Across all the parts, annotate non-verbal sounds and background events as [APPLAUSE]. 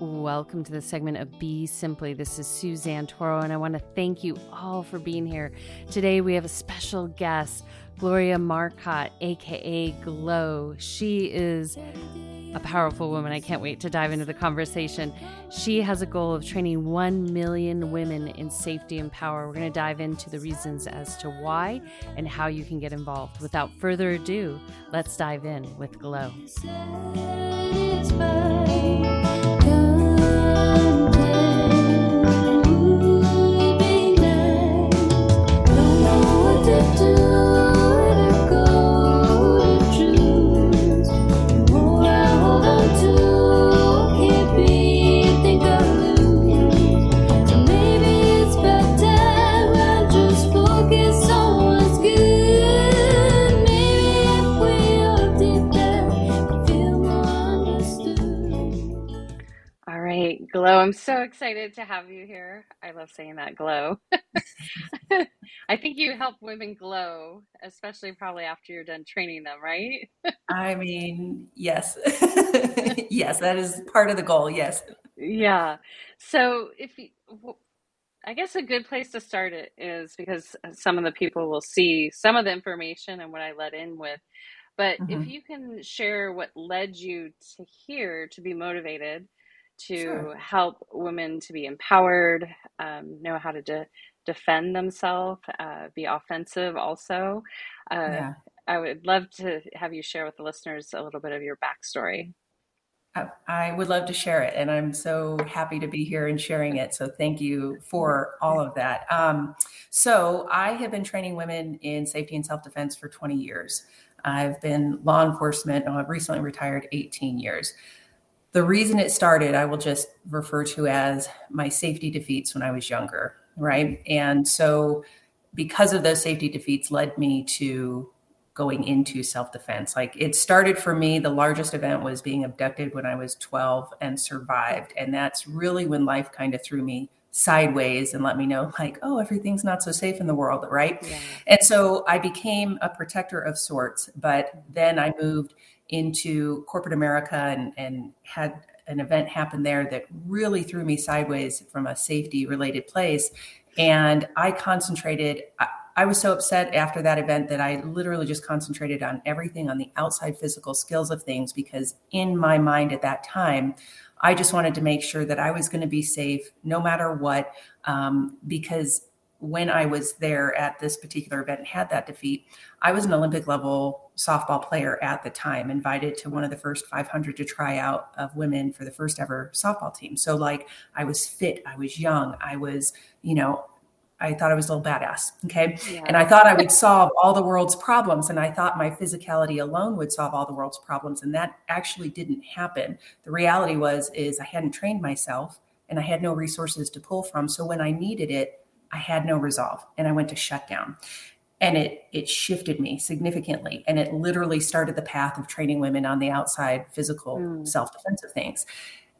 Welcome to the segment of Be Simply. This is Suzanne Toro, and I want to thank you all for being here. Today, we have a special guest, Gloria Marcott, aka Glo. She is a powerful woman. I can't wait to dive into the conversation. She has a goal of training 1 million women in safety and power. We're going to dive into the reasons as to why and how you can get involved. Without further ado, let's dive in with Glo. I'm so excited to have you here. I love saying that, Glo. [LAUGHS] I think you help women glow, especially probably after you're done training them, right? I mean, yes. [LAUGHS] yes, that is part of the goal, yes. Yeah. So, if you, I guess a good place to start it is because some of the people will see some of the information and what I let in with. But mm-hmm. if you can share what led you to here to be motivated to sure. help women to be empowered, um, know how to de- defend themselves, uh, be offensive also. Uh, yeah. I would love to have you share with the listeners a little bit of your backstory. I would love to share it, and I'm so happy to be here and sharing it. So, thank you for all of that. Um, so, I have been training women in safety and self defense for 20 years. I've been law enforcement, I've recently retired 18 years. The reason it started, I will just refer to as my safety defeats when I was younger, right? And so, because of those safety defeats, led me to going into self defense. Like it started for me, the largest event was being abducted when I was 12 and survived. And that's really when life kind of threw me sideways and let me know, like, oh, everything's not so safe in the world, right? Yeah. And so I became a protector of sorts. But then I moved into corporate America and, and had an event happen there that really threw me sideways from a safety related place. And I concentrated, I, was so upset after that event that I literally just concentrated on everything on the outside physical skills of things because in my mind at that time, I just wanted to make sure that I was going to be safe no matter what. Um, because when I was there at this particular event and had that defeat, I was an Olympic level softball player at the time, invited to one of the first 500 to try out of women for the first ever softball team. So, like, I was fit, I was young, I was, you know, I thought I was a little badass. Okay. Yeah. And I thought I would solve all the world's problems. And I thought my physicality alone would solve all the world's problems. And that actually didn't happen. The reality was, is I hadn't trained myself and I had no resources to pull from. So when I needed it, I had no resolve and I went to shut down and it it shifted me significantly and it literally started the path of training women on the outside physical mm. self-defense of things.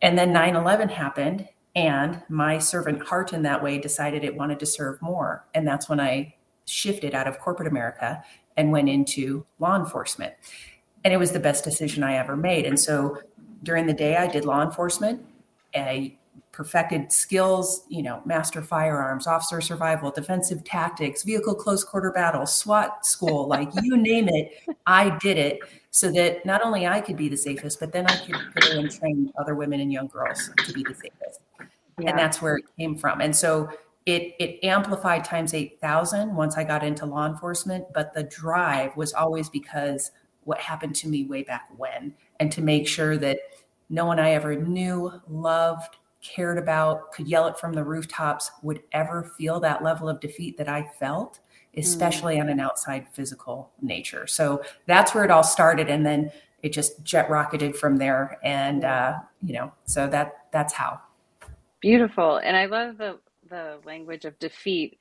And then 9-11 happened and my servant heart in that way decided it wanted to serve more. And that's when i shifted out of corporate america and went into law enforcement. And it was the best decision i ever made. And so during the day i did law enforcement I perfected skills, you know, master firearms, officer survival, defensive tactics, vehicle close quarter battle, SWAT school, like you name it, I did it so that not only I could be the safest, but then I could go and train other women and young girls to be the safest. Yeah. And that's where it came from. And so it it amplified times 8000 once I got into law enforcement, but the drive was always because what happened to me way back when and to make sure that no one I ever knew, loved, cared about, could yell it from the rooftops, would ever feel that level of defeat that I felt, especially mm. on an outside physical nature. So that's where it all started. And then it just jet rocketed from there. And, uh, you know, so that, that's how. Beautiful. And I love the, the language of defeat.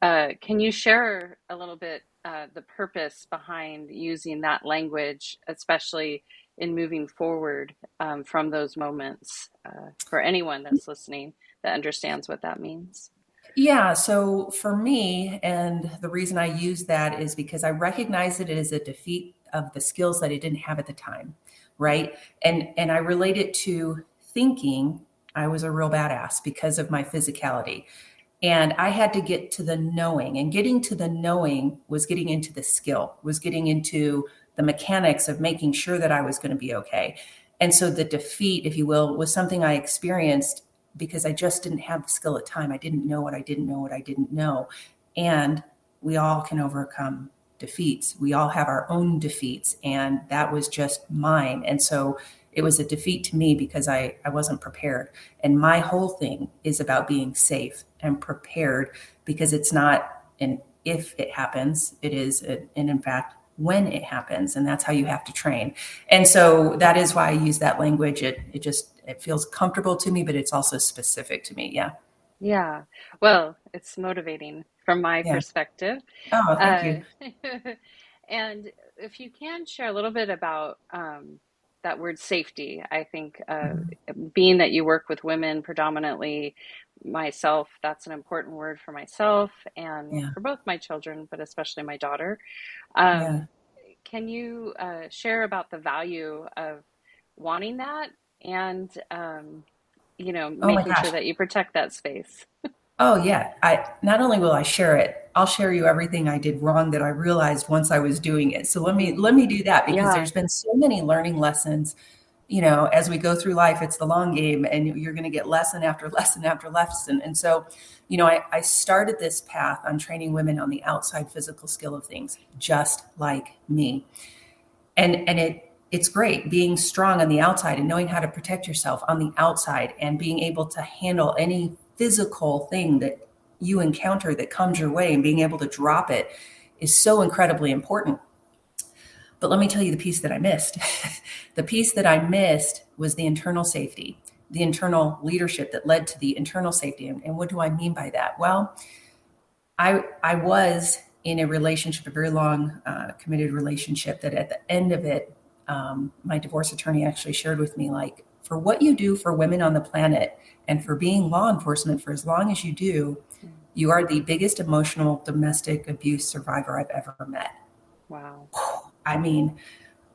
Uh, can you share a little bit uh, the purpose behind using that language, especially in moving forward um, from those moments uh, for anyone that's listening that understands what that means? Yeah. So for me, and the reason I use that is because I recognize that it is a defeat of the skills that I didn't have at the time, right? And and I relate it to thinking I was a real badass because of my physicality. And I had to get to the knowing, and getting to the knowing was getting into the skill, was getting into the mechanics of making sure that I was going to be okay. And so the defeat, if you will, was something I experienced because I just didn't have the skill at time. I didn't know what I didn't know what I didn't know. And we all can overcome defeats. We all have our own defeats, and that was just mine. And so it was a defeat to me because I, I wasn't prepared. And my whole thing is about being safe and prepared because it's not an if it happens, it is, an, and in fact, when it happens and that's how you have to train and so that is why i use that language it, it just it feels comfortable to me but it's also specific to me yeah yeah well it's motivating from my yeah. perspective oh thank uh, you [LAUGHS] and if you can share a little bit about um, that word safety. I think uh, mm-hmm. being that you work with women predominantly, myself, that's an important word for myself and yeah. for both my children, but especially my daughter. Um, yeah. Can you uh, share about the value of wanting that and, um, you know, oh making sure that you protect that space? [LAUGHS] Oh yeah. I not only will I share it, I'll share you everything I did wrong that I realized once I was doing it. So let me let me do that because yeah. there's been so many learning lessons. You know, as we go through life, it's the long game and you're going to get lesson after [LAUGHS] lesson after lesson. And so, you know, I, I started this path on training women on the outside physical skill of things, just like me. And and it it's great being strong on the outside and knowing how to protect yourself on the outside and being able to handle any physical thing that you encounter that comes your way and being able to drop it is so incredibly important. But let me tell you the piece that I missed. [LAUGHS] the piece that I missed was the internal safety, the internal leadership that led to the internal safety. And, and what do I mean by that? Well, I I was in a relationship, a very long uh, committed relationship. That at the end of it, um, my divorce attorney actually shared with me like for what you do for women on the planet and for being law enforcement for as long as you do, you are the biggest emotional domestic abuse survivor I've ever met. Wow. I mean,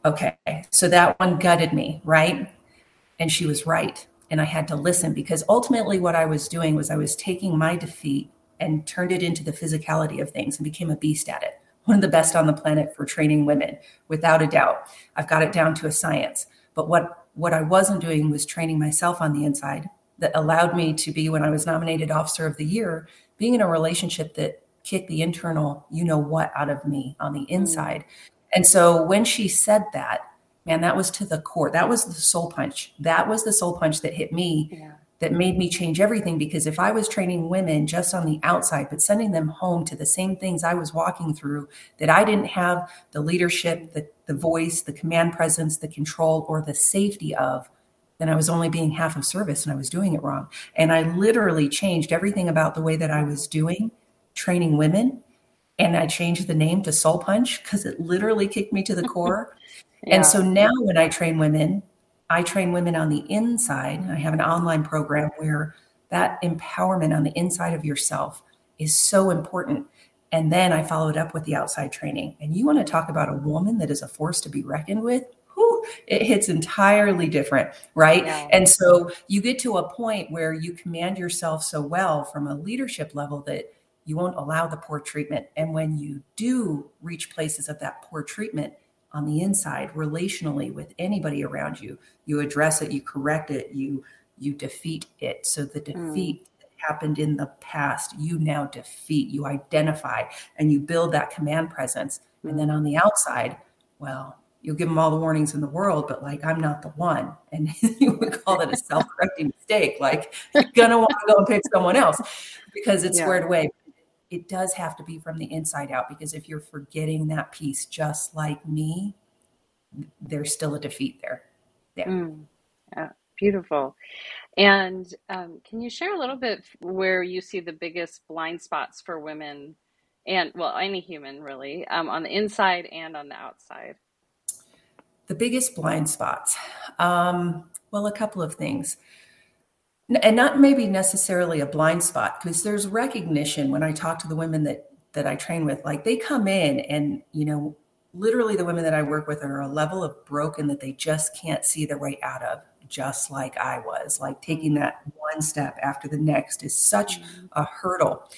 okay. So that one gutted me, right? And she was right. And I had to listen because ultimately what I was doing was I was taking my defeat and turned it into the physicality of things and became a beast at it. One of the best on the planet for training women, without a doubt. I've got it down to a science. But what what I wasn't doing was training myself on the inside that allowed me to be, when I was nominated Officer of the Year, being in a relationship that kicked the internal, you know what, out of me on the mm. inside. And so when she said that, man, that was to the core. That was the soul punch. That was the soul punch that hit me yeah that made me change everything because if I was training women just on the outside, but sending them home to the same things I was walking through, that I didn't have the leadership, the, the voice, the command presence, the control, or the safety of, then I was only being half of service and I was doing it wrong. And I literally changed everything about the way that I was doing training women. And I changed the name to Soul Punch because it literally kicked me to the [LAUGHS] core. yeah. And so now when I train women, I train women on the inside. I have an online program where that empowerment on the inside of yourself is so important. And then I followed up with the outside training. And you want to talk about a woman that is a force to be reckoned with? Whew, it hits entirely different, right? Yeah. And so you get to a point where you command yourself so well from a leadership level that you won't allow the poor treatment. And when you do reach places of that poor treatment, on the inside relationally with anybody around you you address it you correct it you you defeat it so the hmm. defeat mm. that happened in the past you now defeat you identify and you build that command presence mm. and then on the outside well you'll give them all the warnings in the world but like i'm not the one and [LAUGHS] you would call that a [LAUGHS] self-correcting mistake like you're gonna want to go and pick someone else because it's yeah. squared away it does have to be from the inside out because if you're forgetting that piece just like me there's still a defeat there. Yeah, mm, yeah. Beautiful. And um, can you share a little bit where you see the biggest blind spots for women and well any human really um, on the inside and on the outside? The biggest blind spots. Um, well a couple of things and not maybe necessarily a blind spot because there's recognition when I talk to the women that that I train with like they come in and you know literally the women that I work with are a level of broken that they just can't see their way out of just like I was. Like taking that one step after the next is such mm-hmm. a hurdle.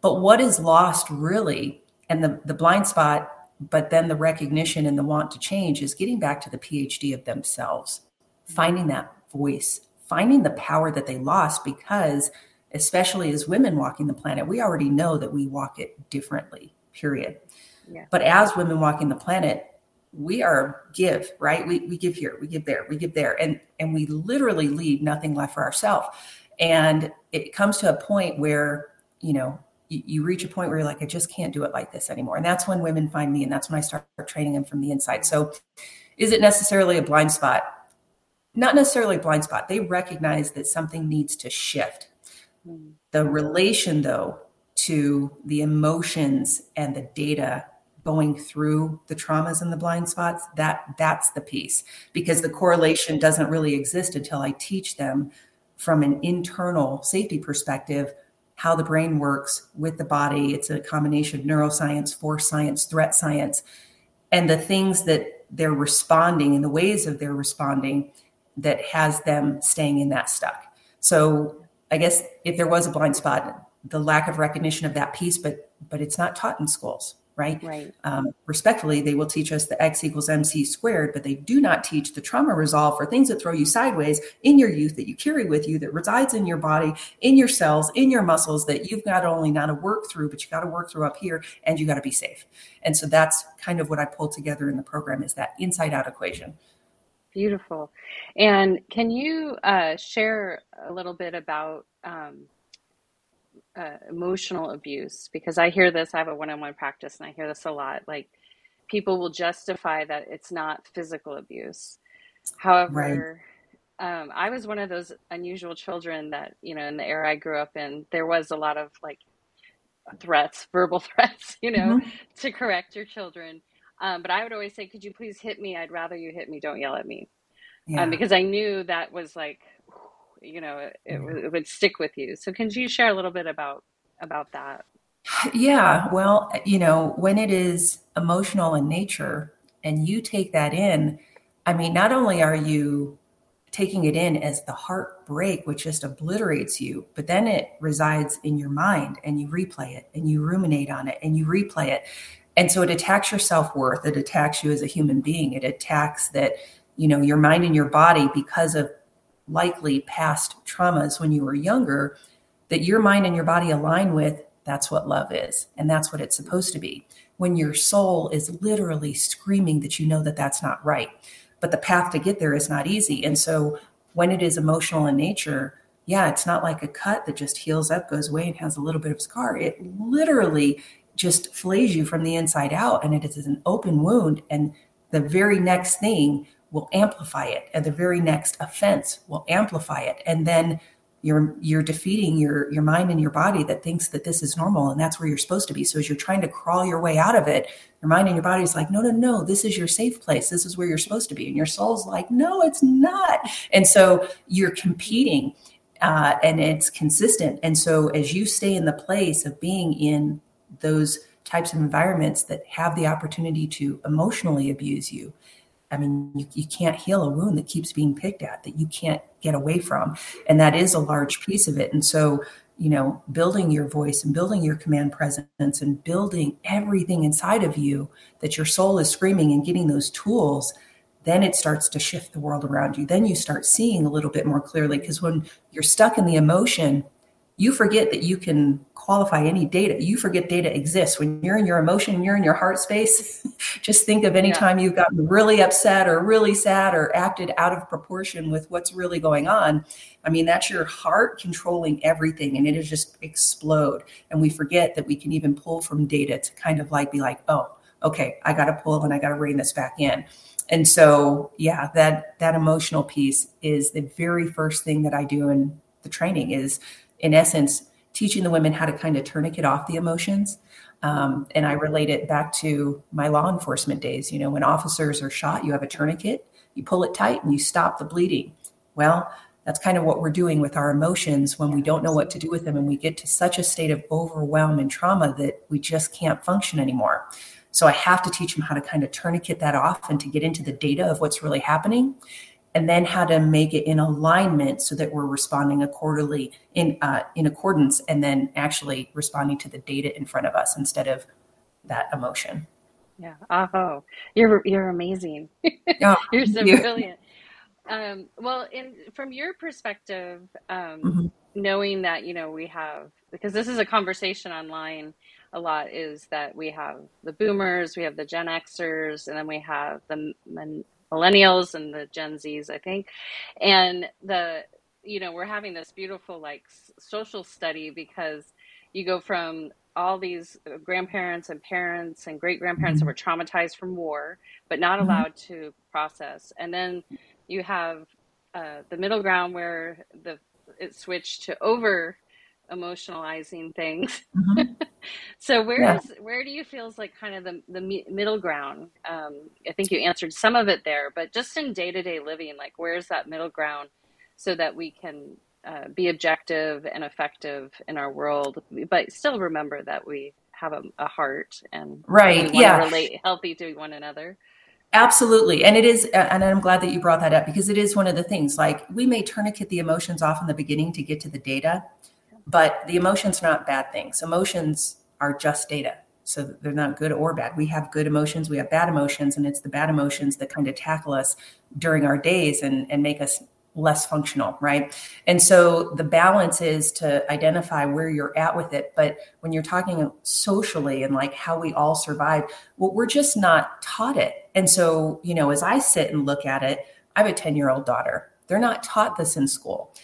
But what is lost really, and the, the blind spot, but then the recognition and the want to change is getting back to the PhD of themselves, finding that voice, finding the power that they lost because, especially as women walking the planet, we already know that we walk it differently, period. Yeah. But as women walking the planet, we are give right? We, we give here we give there we give there. And and we literally leave nothing left for ourselves. And it comes to a point where you know you, you, reach a point where you're like i just can't do it like this anymore. And that's when women find me and that's when i start training them from the inside. So is it necessarily a blind spot not necessarily blind spot. They recognize that something needs to shift. The relation though to the emotions and the data going through the traumas and the blind spots that that's the piece. Because the correlation doesn't really exist until i teach them from an internal safety perspective how the brain works with the body. It's a combination of neuroscience force science threat science. And the things that they're responding and the ways of their responding that has them staying in that stuck so i guess if there was a blind spot the lack of recognition of that piece but but it's not taught in schools right? Right. Um, respectfully, they will teach us the x equals mc squared, but they do not teach the trauma resolve for things that throw you sideways in your youth that you carry with you, that resides in your body, in your cells, in your muscles, that you've got only not to work through, but you got to work through up here, and you got to be safe. And so that's kind of what I pulled together in the program is that inside out equation. Beautiful. And can you uh, share a little bit about um, uh, emotional abuse because I hear this. I have a one-on-one practice, and I hear this a lot. Like people will justify that it's not physical abuse. However, right. um, I was one of those unusual children that you know in the era I grew up in, there was a lot of like threats, verbal [LAUGHS] threats, you know, mm-hmm. to correct your children. Um, but I would always say, "Could you please hit me? I'd rather you hit me. Don't yell at me," um, yeah. um, because I knew that was like you know it, it, it would stick with you so can you share a little bit about about that yeah well you know when it is emotional in nature and you take that in i mean not only are you taking it in as the heartbreak which just obliterates you but then it resides in your mind and you replay it and you ruminate on it and you replay it and so it attacks your self-worth it attacks you as a human being it attacks that you know your mind and your body because of likely past traumas when you were younger that your mind and your body align with that's what love is and that's what it's supposed to be. When your soul is literally screaming that you know that that's not right. But the path to get there is not easy. And so when it is emotional in nature yeah it's not like a cut that just heals up goes away and has a little bit of scar. It literally just flays you from the inside out and it is an open wound and the very next thing will amplify it and the very next offense will amplify it. And then you're you're defeating your your mind and your body that thinks that this is normal and that's where you're supposed to be. So as you're trying to crawl your way out of it your mind and your body is like no no no this is your safe place. This is where you're supposed to be. And your soul's like no it's not. And so you're competing uh, and it's consistent. And so as you stay in the place of being in those types of environments that have the opportunity to emotionally abuse you I mean, you, you can't heal a wound that keeps being picked at, that you can't get away from. And that is a large piece of it. And so, you know, building your voice and building your command presence and building everything inside of you that your soul is screaming and getting those tools, then it starts to shift the world around you. Then you start seeing a little bit more clearly. Because when you're stuck in the emotion, you forget that you can qualify any data. You forget data exists. When you're in your emotion, you're in your heart space. [LAUGHS] Just think of any yeah. time you've gotten really upset or really sad or acted out of proportion with what's really going on. I mean, that's your heart controlling everything and it'll just explode. And we forget that we can even pull from data to kind of like be like, oh, okay, I got to pull and I got to rein this back in. And so, yeah, that that emotional piece is the very first thing that I do in the training is in essence, teaching the women how to kind of tourniquet off the emotions. Um, and I relate it back to my law enforcement days. You know, when officers are shot, you have a tourniquet, you pull it tight, and you stop the bleeding. Well, that's kind of what we're doing with our emotions when we don't know what to do with them and we get to such a state of overwhelm and trauma that we just can't function anymore. So I have to teach them how to kind of tourniquet that off and to get into the data of what's really happening and then how to make it in alignment so that we're responding accordingly in uh, in accordance and then actually responding to the data in front of us instead of that emotion yeah oh you're you're amazing oh, [LAUGHS] you're so you. brilliant um, well in from your perspective um, mm-hmm. knowing that you know we have because this is a conversation online a lot is that we have the boomers we have the gen xers and then we have the millennials and the Gen Zs, I think. And the, you know, we're having this beautiful like social study because you go from all these grandparents and parents and great grandparents mm-hmm. that were traumatized from war, but not mm-hmm. allowed to process. And then you have uh, the middle ground where the it switched to over emotionalizing things. Mm-hmm. [LAUGHS] so where yeah. is, where do you feel is like kind of the the middle ground? Um, I think you answered some of it there, but just in day to day living, like where's that middle ground so that we can uh, be objective and effective in our world, but still remember that we have a, a heart and right, yeah, relate healthy to one another. Absolutely. And it is, and I'm glad that you brought that up because it is one of the things like we may tourniquet the emotions off in the beginning to get to the data, but the emotions are not bad things. Emotions are just data. So they're not good or bad. We have good emotions, we have bad emotions, and it's the bad emotions that kind of tackle us during our days and, and make us less functional, right? And so the balance is to identify where you're at with it. But when you're talking socially and like how we all survive, well, we're just not taught it. And so, you know, as I sit and look at it, I have a 10 year old daughter. They're not taught this in school.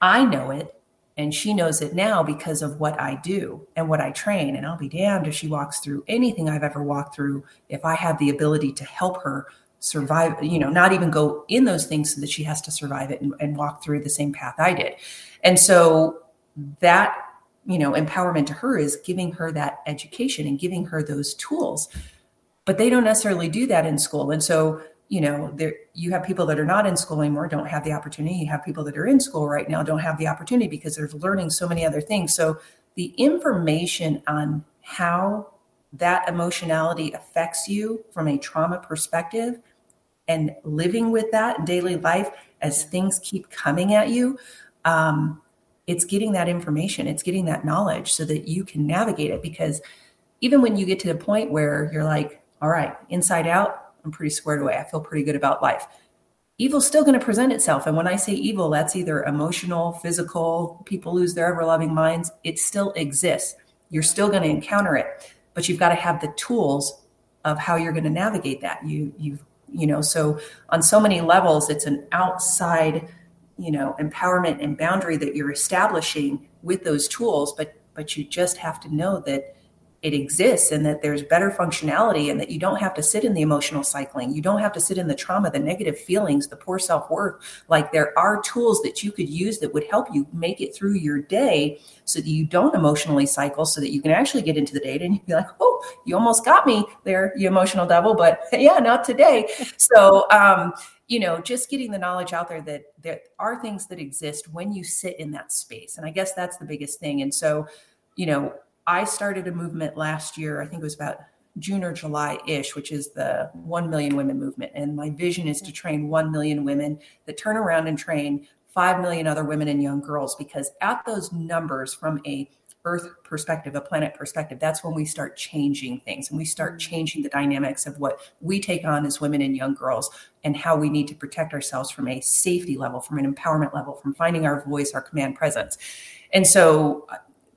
I know it and she knows it now because of what I do and what I train. And I'll be damned if she walks through anything I've ever walked through if I have the ability to help her survive, you know, not even go in those things so that she has to survive it and, and walk through the same path I did. And so that, you know, empowerment to her is giving her that education and giving her those tools. But they don't necessarily do that in school. And so you know there you have people that are not in school anymore don't have the opportunity. You have people that are in school right now don't have the opportunity because they're learning so many other things. So the information on how that emotionality affects you from a trauma perspective and living with that in daily life as things keep coming at you um, it's getting that information it's getting that knowledge so that you can navigate it. Because even when you get to the point where you're like all right inside out I'm pretty squared away. I feel pretty good about life. Evil's still going to present itself. And when I say evil, that's either emotional, physical, people lose their ever loving minds. It still exists. You're still going to encounter it, but you've got to have the tools of how you're going to navigate that. You, you, you know, so on so many levels, it's an outside, you know, empowerment and boundary that you're establishing with those tools, but, but you just have to know that it exists and that there's better functionality and that you don't have to sit in the emotional cycling. You don't have to sit in the trauma, the negative feelings, the poor self worth. Like there are tools that you could use that would help you make it through your day so that you don't emotionally cycle, so that you can actually get into the data and you'd be like, oh, you almost got me there, you emotional devil, but [LAUGHS] yeah, not today. So, um, you know, just getting the knowledge out there that there are things that exist when you sit in that space. And I guess that's the biggest thing. And so, you know, I started a movement last year, I think it was about June or July ish, which is the 1 million women movement. And my vision is to train 1 million women that turn around and train 5 million other women and young girls because at those numbers from a earth perspective a planet perspective that's when we start changing things and we start mm-hmm. changing the dynamics of what we take on as women and young girls and how we need to protect ourselves from a safety level from an empowerment level from finding our voice our command presence and so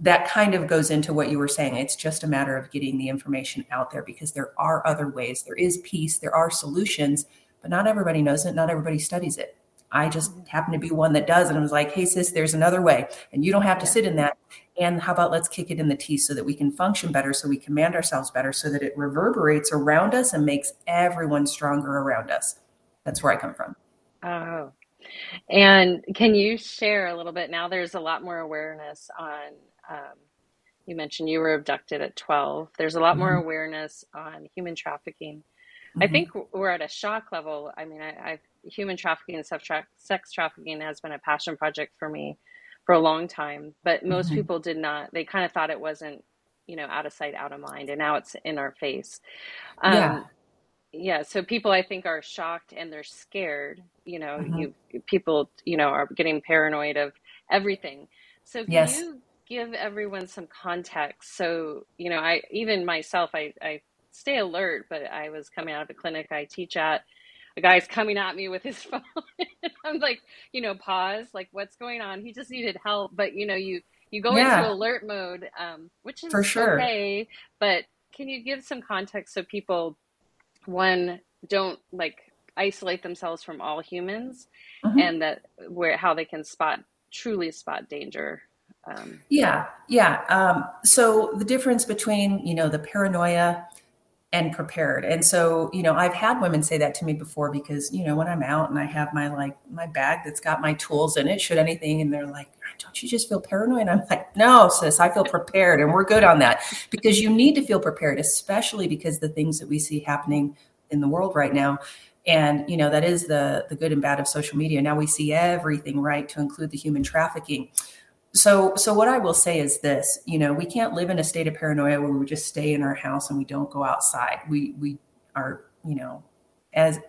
that kind of goes into what you were saying. It's just a matter of getting the information out there because there are other ways. There is peace, there are solutions, but not everybody knows it. Not everybody studies it. I just mm-hmm. happen to be one that does. And I was like, hey, sis, there's another way. And you don't have to sit in that. And how about let's kick it in the teeth so that we can function better, so we command ourselves better, so that it reverberates around us and makes everyone stronger around us. That's where I come from. Oh. And can you share a little bit? Now there's a lot more awareness on um, you mentioned you were abducted at 12. There's a lot more mm-hmm. awareness on human trafficking. Mm-hmm. I think we're at a shock level. I mean, I, I've human trafficking and sex, tra- sex trafficking has been a passion project for me for a long time, but most mm-hmm. people did not. They kind of thought it wasn't, you know, out of sight, out of mind, and now it's in our face. Um, yeah. Yeah so people i think are shocked and they're scared you know mm-hmm. you people you know are getting paranoid of everything so can yes. you give everyone some context so you know i even myself i i stay alert but i was coming out of a clinic i teach at a guy's coming at me with his [LAUGHS] phone i'm like you know pause like what's going on he just needed help but you know you you go yeah. into alert mode um, which is for sure okay but can you give some context so people one don't like isolate themselves from all humans mm-hmm. and that where how they can spot truly spot danger um, yeah yeah um, so the difference between you know the paranoia and prepared. And so you know i've had women say that to me before because you know when i'm out and i have my like my bag that's got my tools in it should anything and they're like don't you just feel paranoid? I'm like no sis i feel prepared and we're good on that. Because you need to feel prepared especially because the things that we see happening in the world right now and you know that is the the good and bad of social media. Now we see everything right to include the human trafficking so so what i will say is this you know we can't live in a state of paranoia where we just stay in our house and we don't go outside. We we are you know as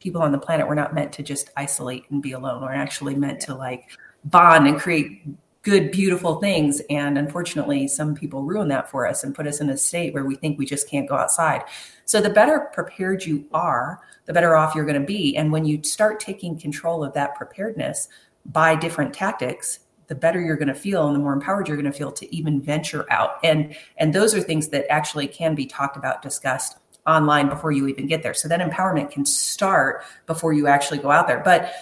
people on the planet we're not meant to just isolate and be alone. We're actually meant to like bond and create good beautiful things. And unfortunately some people ruin that for us and put us in a state where we think we just can't go outside. So the better prepared you are the better off you're going to be. And when you start taking control of that preparedness by different tactics the better you're going to feel and the more empowered you're going to feel to even venture out. And and those are things that actually can be talked about discussed online before you even get there. So that empowerment can start before you actually go out there. But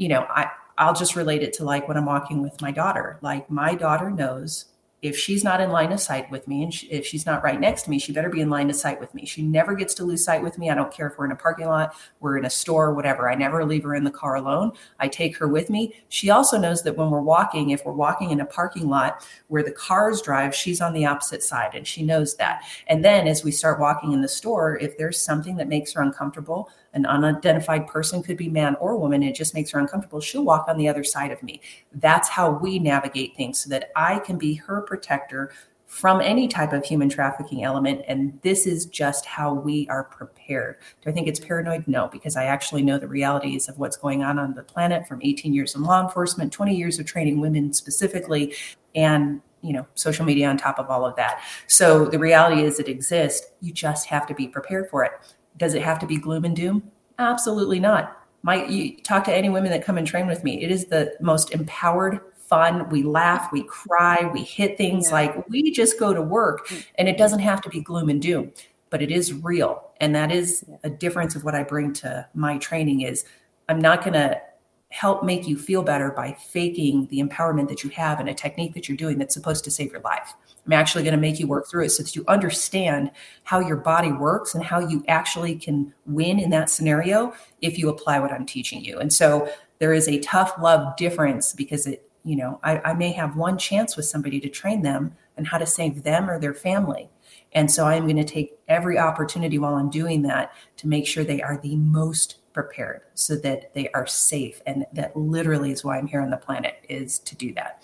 you know i i'll just relate it to like when i'm walking with my daughter. Like my daughter knows if she's not in line of sight with me and she, if she's not right next to me, she better be in line of sight with me. She never gets to lose sight with me. I don't care if we're in a parking lot, we're in a store, whatever. I never leave her in the car alone. I take her with me. She also knows that when we're walking, if we're walking in a parking lot where the cars drive, she's on the opposite side and she knows that. And then as we start walking in the store, if there's something that makes her uncomfortable, an unidentified person could be man or woman it just makes her uncomfortable she'll walk on the other side of me. That's how we navigate things so that i can be her protector from any type of human trafficking element and this is just how we are prepared. Do i think it's paranoid? No because i actually know the realities of what's going on on the planet from 18 years in law enforcement 20 years of training women specifically and you know social media on top of all of that. So the reality is it exists. You just have to be prepared for it does it have to be gloom and doom? Absolutely not. My, you talk to any women that come and train with me. It is the most empowered, fun. We laugh, we cry, we hit things yeah. like we just go to work, and it doesn't have to be gloom and doom, but it is real, and that is a difference of what I bring to my training. Is I'm not going to help make you feel better by faking the empowerment that you have and a technique that you're doing that's supposed to save your life. I'm actually going to make you work through it so that you understand how your body works and how you actually can win in that scenario if you apply what I'm teaching you. And so there is a tough love difference because it, you know, I, I may have one chance with somebody to train them and how to save them or their family. And so I'm going to take every opportunity while I'm doing that to make sure they are the most prepared so that they are safe and that literally is why i'm here on the planet is to do that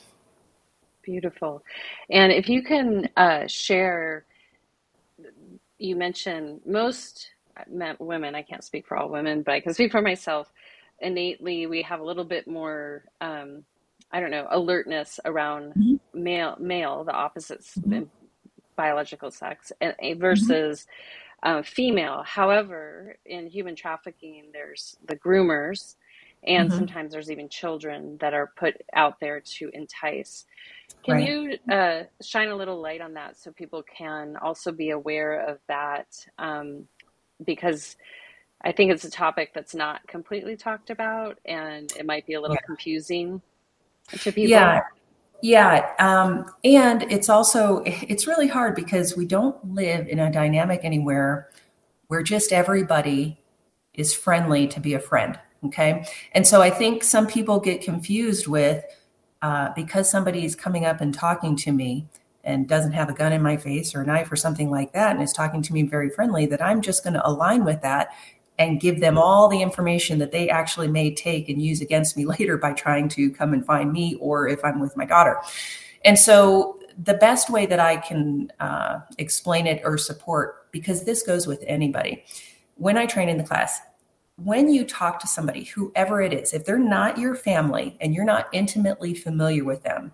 beautiful and if you can uh, share you mentioned most women i can't speak for all women but i can speak for myself innately we have a little bit more um, i don't know alertness around mm-hmm. male male the opposite mm-hmm. biological sex and, versus mm-hmm uh, female. However, in human trafficking, there's the groomers, and mm-hmm. sometimes there's even children that are put out there to entice. Can right. you uh, shine a little light on that so people can also be aware of that? Um, because I think it's a topic that's not completely talked about, and it might be a little yeah. confusing to people. Yeah, yeah, um, and it's also it's really hard because we don't live in a dynamic anywhere where just everybody is friendly to be a friend. Okay, and so I think some people get confused with uh, because somebody is coming up and talking to me and doesn't have a gun in my face or a knife or something like that and is talking to me very friendly that I'm just going to align with that and give them all the information that they actually may take and use against me [LAUGHS] later by trying to come and find me or if I'm with my daughter. And so the best way that I can uh, explain it or support, because this goes with anybody, when I train in the class, when you talk to somebody, whoever it is, if they're not your family and you're not intimately familiar with them,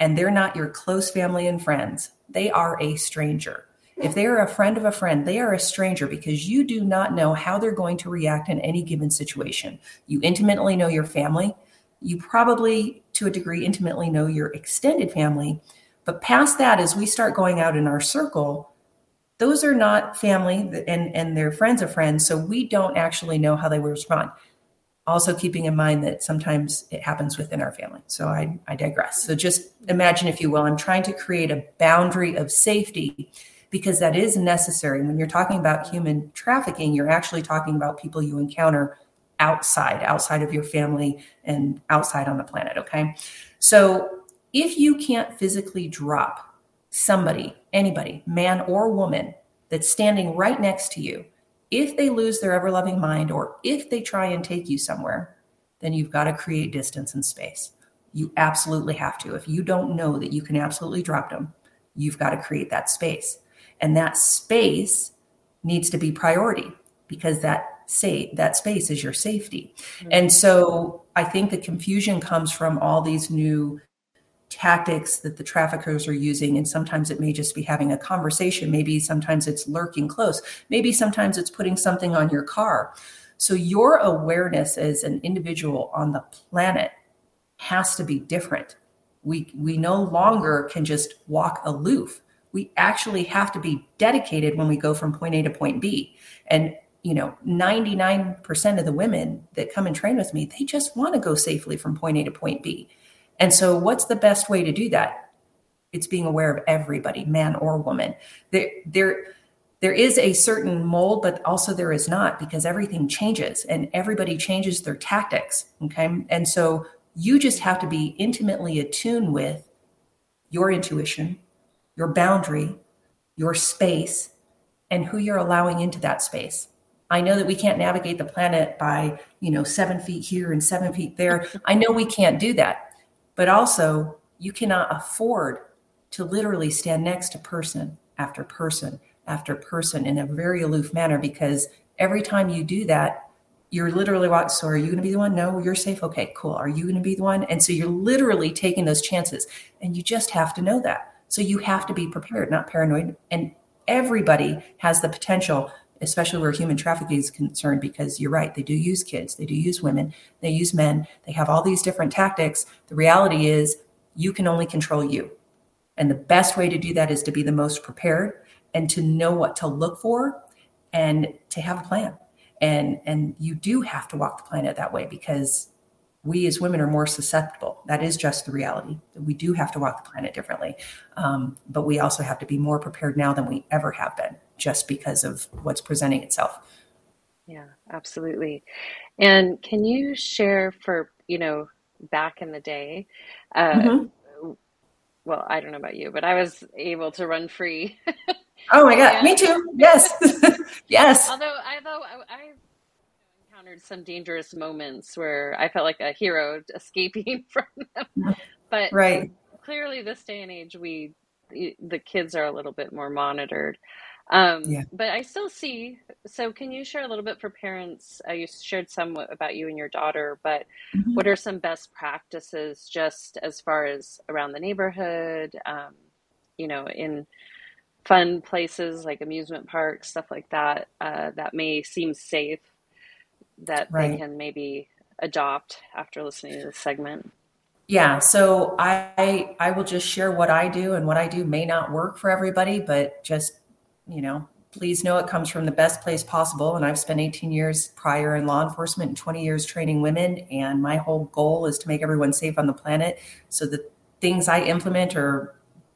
and they're not your close family and friends, they are a stranger. If they are a friend of a friend, they are a stranger because you do not know how they're going to react in any given situation. You intimately know your family. You probably, to a degree, intimately know your extended family. But past that, as we start going out in our circle, those are not family and, and they're friends of friends. So we don't actually know how they will respond also keeping in mind that sometimes it happens within our family. So I, I digress. So just imagine, if you will, I'm trying to create a boundary of safety because that is necessary. When you're talking about human trafficking, you're actually talking about people you encounter outside, outside of your family and outside on the planet. Okay. So if you can't physically drop somebody, anybody, man or woman, that's standing right next to you, if they lose their ever loving mind or if they try and take you somewhere, then you've got to create distance and space. You absolutely have to. If you don't know that you can absolutely drop them, you've got to create that space. And that space needs to be priority because that say that space is your safety. Mm-hmm. And so I think the confusion comes from all these new tactics that the traffickers are using. And sometimes it may just be having a conversation. Maybe sometimes it's lurking close. Maybe sometimes it's putting something on your car. So your awareness as an individual on the planet has to be different. We, we no longer can just walk aloof. We actually have to be dedicated when we go from point A to point B. And you know, 99% of the women that come and train with me, they just want to go safely from point A to point B. And so, what's the best way to do that? It's being aware of everybody, man or woman. There, there, there is a certain mold, but also there is not because everything changes and everybody changes their tactics. Okay. And so, you just have to be intimately attuned with your intuition, your boundary, your space, and who you're allowing into that space. I know that we can't navigate the planet by, you know, seven feet here and seven feet there. [LAUGHS] I know we can't do that. But also, you cannot afford to literally stand next to person after person after person in a very aloof manner because every time you do that, you're literally what so are you going to be the one? No you're safe? Okay cool. Are you going to be the one? And so you're literally taking those chances. And you just have to know that. So you have to be prepared not paranoid. And everybody has the potential especially where human trafficking is concerned, because you're right, they do use kids, they do use women, they use men, they have all these different tactics. The reality is, you can only control you. And the best way to do that is to be the most prepared and to know what to look for and to have a plan. And and you do have to walk the planet that way because we as women are more susceptible. That is just the reality. We do have to walk the planet differently, um, but we also have to be more prepared now than we ever have been just because of what's presenting itself. Yeah, absolutely. And can you share for, you know, back in the day, uh, mm-hmm. well, I don't know about you, but I was able to run free. oh my God, [LAUGHS] me too. Yes. [LAUGHS] yes. Although, although I, I encountered some dangerous moments where I felt like a hero escaping [LAUGHS] from them. But right. clearly, this day and age, we the kids are a little bit more monitored. Um, yeah. But I still see. So, can you share a little bit for parents? Uh, you shared some about you and your daughter, but mm-hmm. what are some best practices just as far as around the neighborhood? Um, you know, in fun places like amusement parks, stuff like that, uh, that may seem safe that right. they can maybe adopt after listening to this segment. Yeah, so I I will just share what I do, and what I do may not work for everybody, but just you know, please know it comes from the best place possible. And I've spent 18 years prior in law enforcement and 20 years training women. And my whole goal is to make everyone safe on the planet. So the things I implement are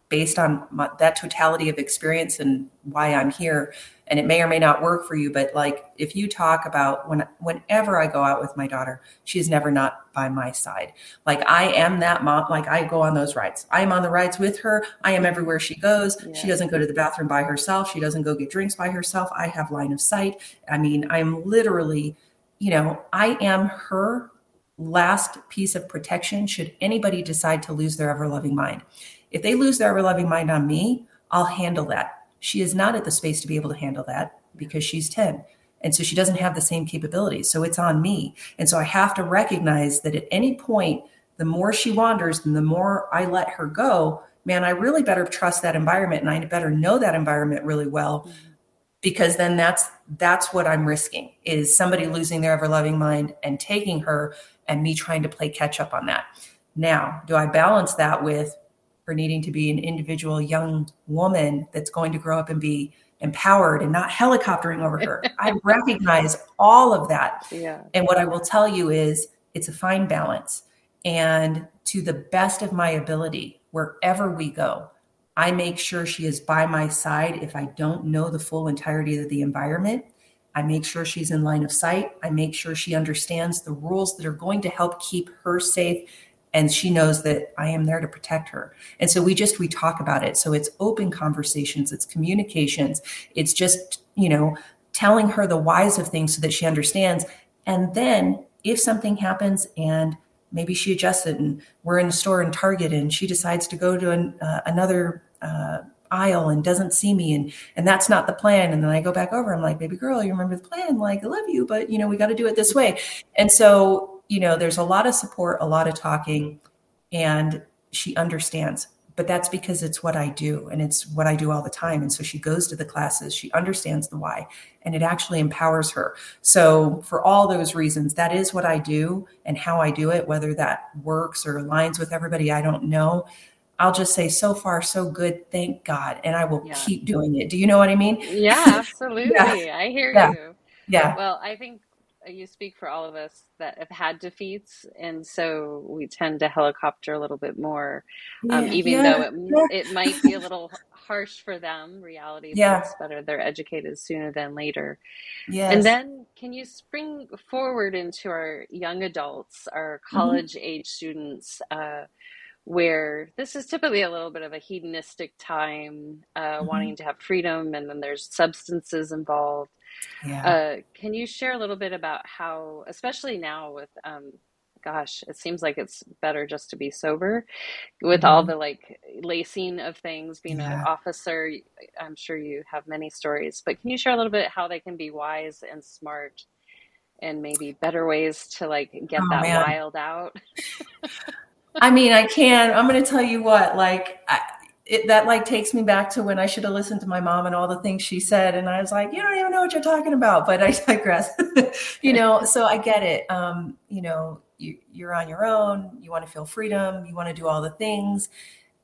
based on my, that totality of experience and why I'm here. And it may or may not work for you but like if you talk about when whenever i go out with my daughter she's never not by my side. Like i am that mom like i go on those rides. I am on the rides with her. I am everywhere she goes. Yeah. she doesn't go to the bathroom by herself. She doesn't go get drinks by herself. I have line of sight. I mean i'm literally you know i am her last piece of protection should anybody decide to lose their ever loving mind if they lose their ever loving mind on me i'll handle that she is not at the space to be able to handle that because she's 10. And so she doesn't have the same capabilities. So it's on me. And so I have to recognize that at any point, the more she wanders and the more I let her go, man, I really better trust that environment and I better know that environment really well. Mm-hmm. Because then that's that's what I'm risking is somebody losing their ever loving mind and taking her and me trying to play catch up on that. Now, do I balance that with her needing to be an individual young woman that's going to grow up and be empowered and not helicoptering over her. [LAUGHS] I recognize all of that. Yeah. And what I will tell you is it's a fine balance. And to the best of my ability, wherever we go, I make sure she is by my side if I don't know the full entirety of the environment. I make sure she's in line of sight. I make sure she understands the rules that are going to help keep her safe and she knows that I am there to protect her. And so we just we talk about it. So it's open conversations, it's communications, it's just, you know, telling her the whys of things so that she understands. And then if something happens and maybe she adjusts it and we're in a store in Target and she decides to go to an, uh, another uh, aisle and doesn't see me and and that's not the plan and then I go back over I'm like baby girl you remember the plan like I love you but you know we got to do it this way and so you know, there's a lot of support, a lot of talking, and she understands. But that's because it's what I do and it's what I do all the time. And so she goes to the classes, she understands the why, and it actually empowers her. So, for all those reasons, that is what I do and how I do it, whether that works or aligns with everybody, I don't know. I'll just say, so far, so good. Thank God. And I will yeah. keep doing it. Do you know what I mean? Yeah, [LAUGHS] absolutely. yeah. I hear yeah. you. Yeah. Well, I think you speak for all of us that have had defeats, and so we tend to helicopter a little bit more, um, yeah, even yeah, though it, yeah. it might be a little harsh for them. Reality yeah. is better; they're educated sooner than later. Yes. And then, can you spring forward into our young adults, our mm-hmm. college mm-hmm. age students? Uh, where this is typically a little bit of a hedonistic time, uh, mm-hmm. wanting to have freedom, and then there's substances involved. Yeah. Uh, can you share a little bit about how, especially now with, um, gosh, it seems like it's better just to be sober with mm-hmm. all the like lacing of things, being yeah. an officer. I'm sure you have many stories, but can you share a little bit how they can be wise and smart and maybe better ways to like get oh, that man. wild out? [LAUGHS] I mean, I can. I'm going to tell you what, like, I, it, that like takes me back to when I should have listened to my mom and all the things she said. And I was like, you don't even know what you're talking about, but I [LAUGHS] digress, [LAUGHS] you know? So I get it. Um, you know, you, you're on your own. You want to feel freedom. You want to do all the things.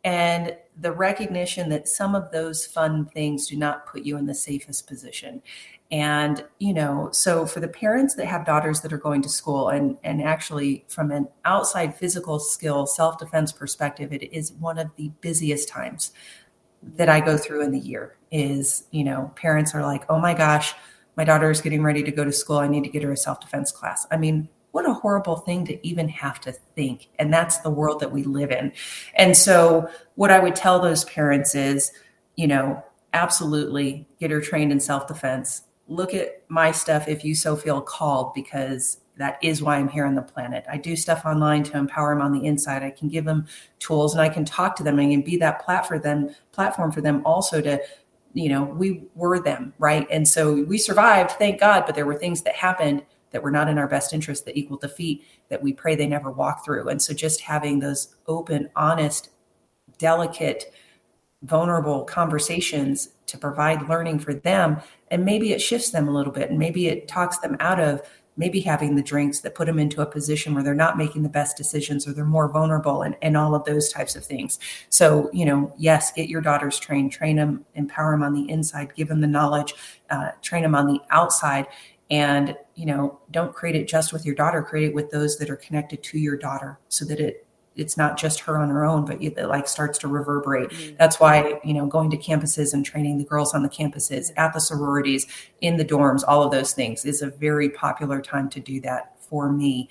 And the recognition that some of those fun things do not put you in the safest position and you know so for the parents that have daughters that are going to school and and actually from an outside physical skill self-defense perspective it is one of the busiest times that i go through in the year is you know parents are like oh my gosh my daughter is getting ready to go to school. I need to get her a self-defense class. I mean what a horrible thing to even have to think. And that's the world that we live in. And so what i would tell those parents is you know absolutely get her trained in self-defense look at my stuff if you so feel called because that is why I'm here on the planet. I do stuff online to empower them on the inside. I can give them tools and I can talk to them and can be that platform for them, platform for them also to, you know, we were them, right? And so we survived, thank God, but there were things that happened that were not in our best interest that equal defeat that we pray they never walk through. And so just having those open, honest, delicate, vulnerable conversations to provide learning for them. And maybe it shifts them a little bit and maybe it talks them out of maybe having the drinks that put them into a position where they're not making the best decisions or they're more vulnerable and, and all of those types of things. So you know yes get your daughters trained train them empower them on the inside give them the knowledge uh, train them on the outside. And you know don't create it just with your daughter create it with those that are connected to your daughter so that it it's not just her on her own, but it like starts to reverberate. Mm-hmm. That's why, you know, going to campuses and training the girls on the campuses, at the sororities, in the dorms, all of those things is a very popular time to do that for me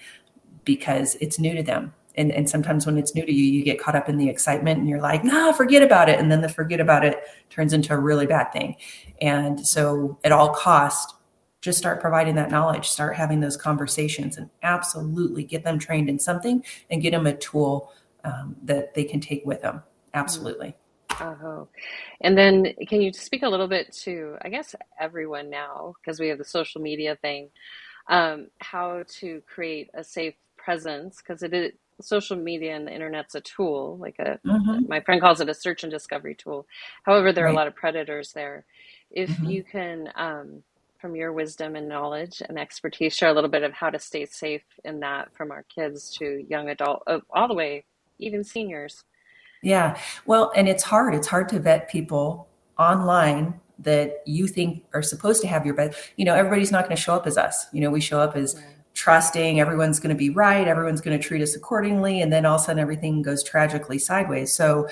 because it's new to them. And, and sometimes when it's new to you, you get caught up in the excitement and you're like, nah, forget about it. And then the forget about it turns into a really bad thing. And so at all cost, just start providing that knowledge, start having those conversations, and absolutely get them trained in something and get them a tool um, that they can take with them. Absolutely. Oh, and then can you speak a little bit to, I guess, everyone now, because we have the social media thing, um, how to create a safe presence? Because it is social media and the internet's a tool, like a mm-hmm. my friend calls it a search and discovery tool. However, there right. are a lot of predators there. If mm-hmm. you can, um, from your wisdom and knowledge and expertise, share a little bit of how to stay safe in that from our kids to young adult, uh, all the way, even seniors. Yeah. Well, and it's hard. It's hard to vet people online that you think are supposed to have your best. You know, everybody's not going to show up as us. You know, we show up as trusting, everyone's going to be right, everyone's going to treat us accordingly. And then all of a sudden everything goes tragically sideways. So,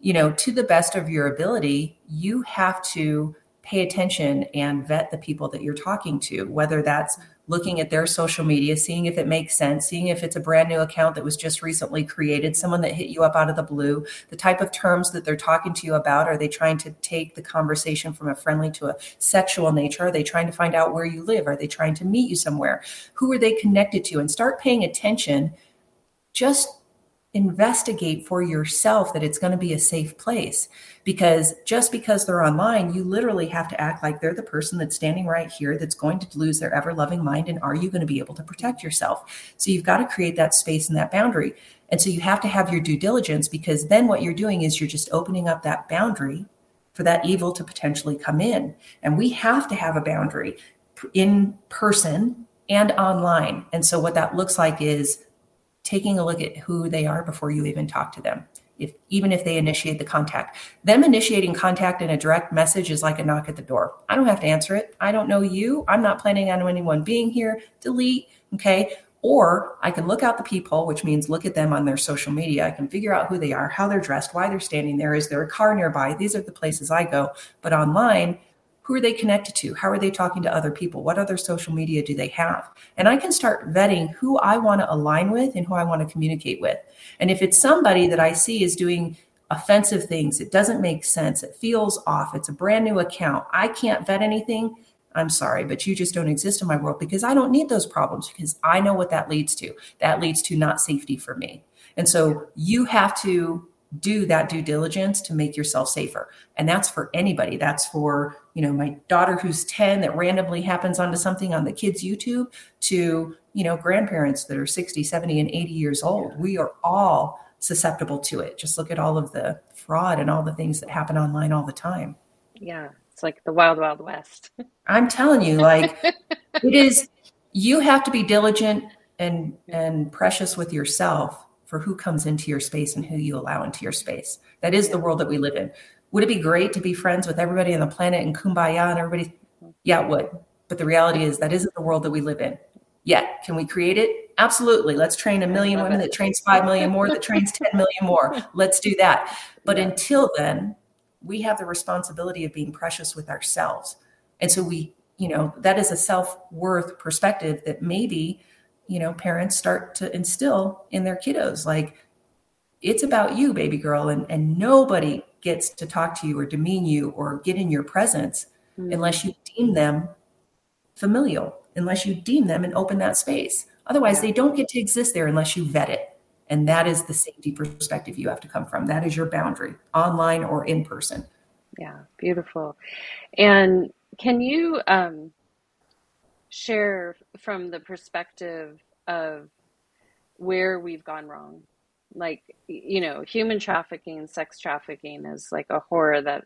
you know, to the best of your ability, you have to pay attention and vet the people that you're talking to, whether that's looking at their social media, seeing if it makes sense, seeing if it's a brand new account that was just recently created, someone that hit you up out of the blue, the type of terms that they're talking to you about. Are they trying to take the conversation from a friendly to a sexual nature? Are they trying to find out where you live? Are they trying to meet you somewhere? Who are they connected to? And start paying attention just investigate for yourself that it's going to be a safe place. Because just because they're online you literally have to act like they're the person that's standing right here that's going to lose their ever loving mind and are you going to be able to protect yourself? So you've got to create that space and that boundary. And so you have to have your due diligence because then what you're doing is you're just opening up that boundary for that evil to potentially come in. And we have to have a boundary in person and online. And so what that looks like is taking a look at who they are before you even talk to them. If even if they initiate the contact, them initiating contact in a direct message is like a knock at the door. I don't have to answer it. I don't know you. I'm not planning on anyone being here. Delete. Okay. Or I can look out the peephole, which means look at them on their social media. I can figure out who they are, how they're dressed, why they're standing there. Is there a car nearby? These are the places I go. But online, who are they connected to? How are they talking to other people? What other social media do they have? And I can start vetting who I want to align with and who I want to communicate with. And if it's somebody that I see is doing offensive things, it doesn't make sense, it feels off, it's a brand new account, I can't vet anything. I'm sorry, but you just don't exist in my world because I don't need those problems because I know what that leads to. That leads to not safety for me. And so you have to do that due diligence to make yourself safer. And that's for anybody. That's for, you know, my daughter who's 10 that randomly happens onto something on the kids' YouTube to, you know, grandparents that are 60, 70, and 80 years old. We are all susceptible to it. Just look at all of the fraud and all the things that happen online all the time. Yeah. It's like the wild, wild west. [LAUGHS] I'm telling you, like it is, you have to be diligent and and precious with yourself for who comes into your space and who you allow into your space. That is the world that we live in. Would it be great to be friends with everybody on the planet and kumbaya and everybody? Yeah, it would. But the reality is that isn't the world that we live in yet. Can we create it? Absolutely. Let's train a million women that trains 5 million more, that trains 10 million more. Let's do that. But until then, we have the responsibility of being precious with ourselves. And so we, you know, that is a self worth perspective that maybe you know parents start to instill in their kiddos like it's about you baby girl and and nobody gets to talk to you or demean you or get in your presence mm-hmm. unless you deem them familial unless you deem them and open that space. Otherwise yeah. they don't get to exist there unless you vet it. And that is the safety perspective you have to come from. That is your boundary online or in person. Yeah beautiful. And can you um share from the perspective of where we've gone wrong. Like, you know, human trafficking, sex trafficking is like a horror that,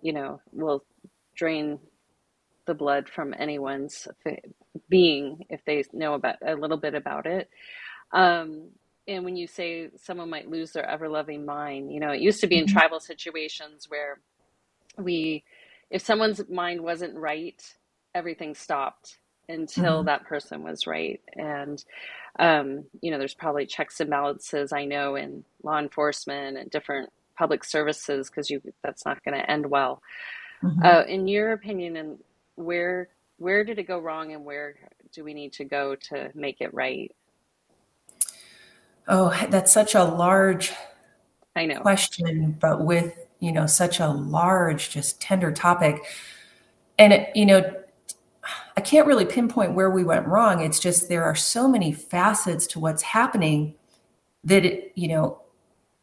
you know, will drain the blood from anyone's being if they know about a little bit about it. Um, and when you say someone might lose their ever loving mind, you know, it used to be in mm-hmm. tribal situations where we, if someone's mind wasn't right, everything stopped until mm-hmm. that person was right. And, um, you know, there's probably checks and balances I know in law enforcement and different public services because you that's not going to end well. Mm-hmm. Uh, in your opinion, and where where did it go wrong, and where do we need to go to make it right? Oh, that's such a large I know question, but with you know such a large, just tender topic, and it, you know I can't really pinpoint where we went wrong. It's just there are so many facets to what's happening that it, you know,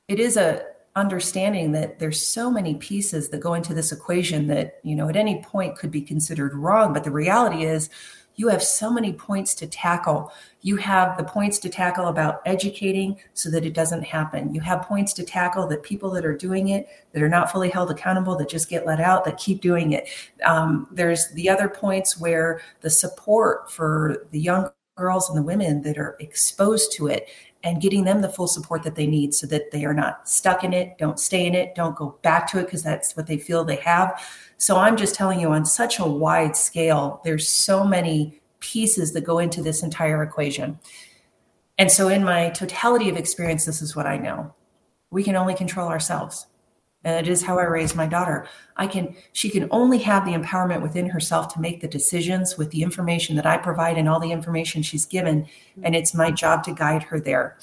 it is a understanding that there's so many pieces that go into this equation that you know at any point could be considered wrong but the reality is you have so many points to tackle. You have the points to tackle about educating so that it doesn't happen. You have points to tackle that people that are doing it that are not fully held accountable that just get let out that keep doing it. Um, there's the other points where the support for the young girls and the women that are exposed to it and getting them the full support that they need so that they are not stuck in it, don't stay in it, don't go back to it because that's what they feel they have. So I'm just telling you on such a wide scale, there's so many pieces that go into this entire equation. And so in my totality of experience, this is what I know. We can only control ourselves and it is how i raise my daughter. I can she can only have the empowerment within herself to make the decisions with the information that i provide and all the information she's given. And it's my job to guide her there.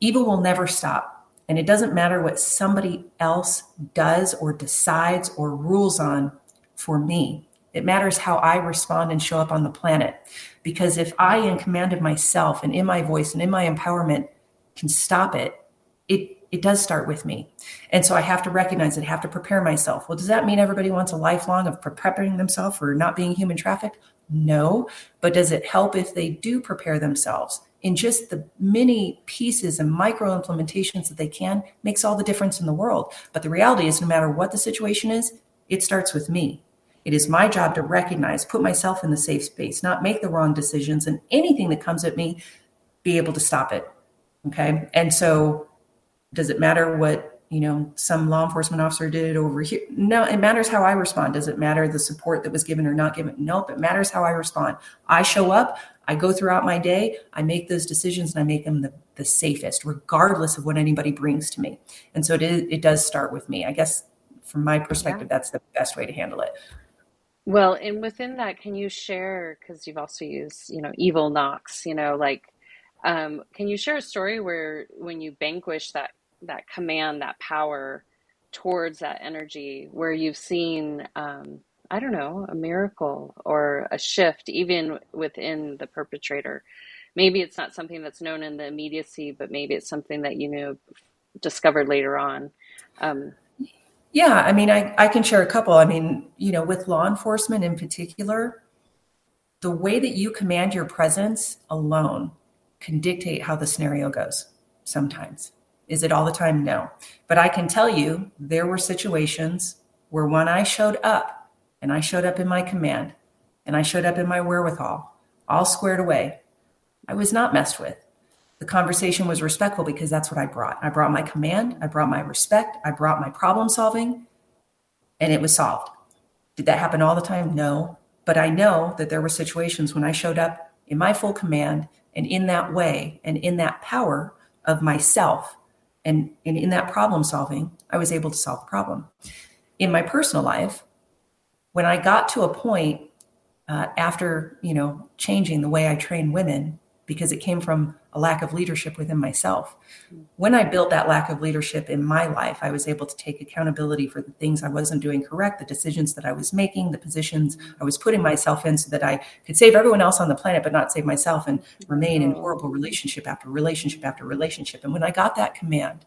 Evil will never stop. And it doesn't matter what somebody else does or decides or rules on for me. It matters how i respond and show up on the planet. Because if i in command of myself and in my voice and in my empowerment can stop it it it does start with me. And so I have to recognize it, have to prepare myself. Well, does that mean everybody wants a lifelong of preparing themselves for not being human trafficked? No. But does it help if they do prepare themselves in just the many pieces and micro implementations that they can makes all the difference in the world. But the reality is no matter what the situation is, it starts with me. It is my job to recognize, put myself in the safe space, not make the wrong decisions, and anything that comes at me, be able to stop it. Okay. And so does it matter what you know some law enforcement officer did over here? No it matters how i respond. Does it matter the support that was given or not given? Nope it matters how i respond. I show up i go throughout my day i make those decisions and i make them the, the safest regardless of what anybody brings to me. And so it, is, it does start with me. I guess from my perspective yeah. that's the best way to handle it. Well and within that can you share because you've also used you know evil knocks you know like um, can you share a story where when you vanquish that that command, that power towards that energy, where you've seen, um, I don't know, a miracle or a shift, even within the perpetrator? Maybe it's not something that's known in the immediacy, but maybe it's something that you knew discovered later on. Um, yeah, I mean, I, I can share a couple. I mean, you know, with law enforcement in particular, the way that you command your presence alone can dictate how the scenario goes sometimes. Is it all the time? No. But I can tell you there were situations where when I showed up and I showed up in my command and I showed up in my wherewithal, all squared away, I was not messed with. The conversation was respectful because that's what I brought. I brought my command, I brought my respect, I brought my problem solving, and it was solved. Did that happen all the time? No. But I know that there were situations when I showed up in my full command and in that way and in that power of myself and, and in that problem solving, I was able to solve the problem. In my personal life, when I got to a point uh, after, you know, changing the way I train women, because it came from a lack of leadership within myself. When I built that lack of leadership in my life, I was able to take accountability for the things I wasn't doing correct, the decisions that I was making, the positions I was putting myself in so that I could save everyone else on the planet, but not save myself and remain in horrible relationship after relationship after relationship. And when I got that command,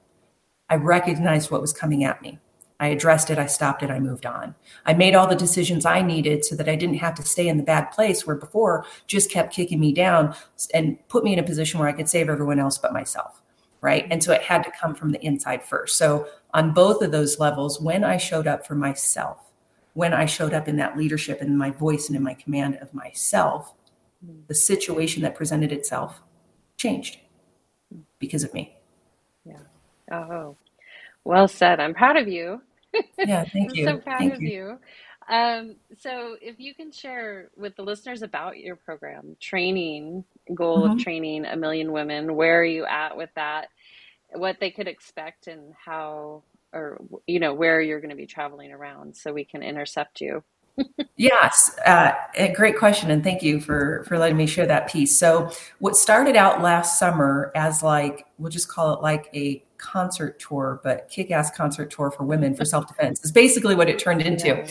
I recognized what was coming at me. I addressed it, I stopped it, I moved on. I made all the decisions I needed so that I didn't have to stay in the bad place where before just kept kicking me down and put me in a position where I could save everyone else but myself. Right. And so it had to come from the inside first. So, on both of those levels, when I showed up for myself, when I showed up in that leadership and my voice and in my command of myself, the situation that presented itself changed because of me. Yeah. Oh, well said. I'm proud of you. Yeah, [LAUGHS] thank you. I'm so proud thank of you. you. Um, so, if you can share with the listeners about your program, training, goal Mm-hmm. of training a million women, where are you at with that? What they could expect and how, or, you know, where you're going to be traveling around so we can intercept you. Yes, uh, a great question, and thank you for for letting me share that piece. So, what started out last summer as like we'll just call it like a concert tour, but kick-ass concert tour for women for self-defense is basically what it turned into.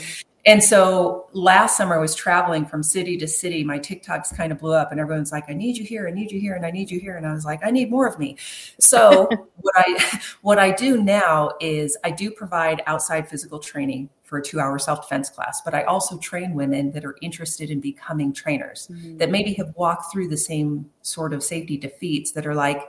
And so last summer I was traveling from city to city. My TikToks kind of blew up, and everyone's like, "I need you here, I need you here, and I need you here." And I was like, "I need more of me." So [LAUGHS] what I what I do now is I do provide outside physical training for a two-hour self-defense class, but I also train women that are interested in becoming trainers mm-hmm. that maybe have walked through the same sort of safety defeats that are like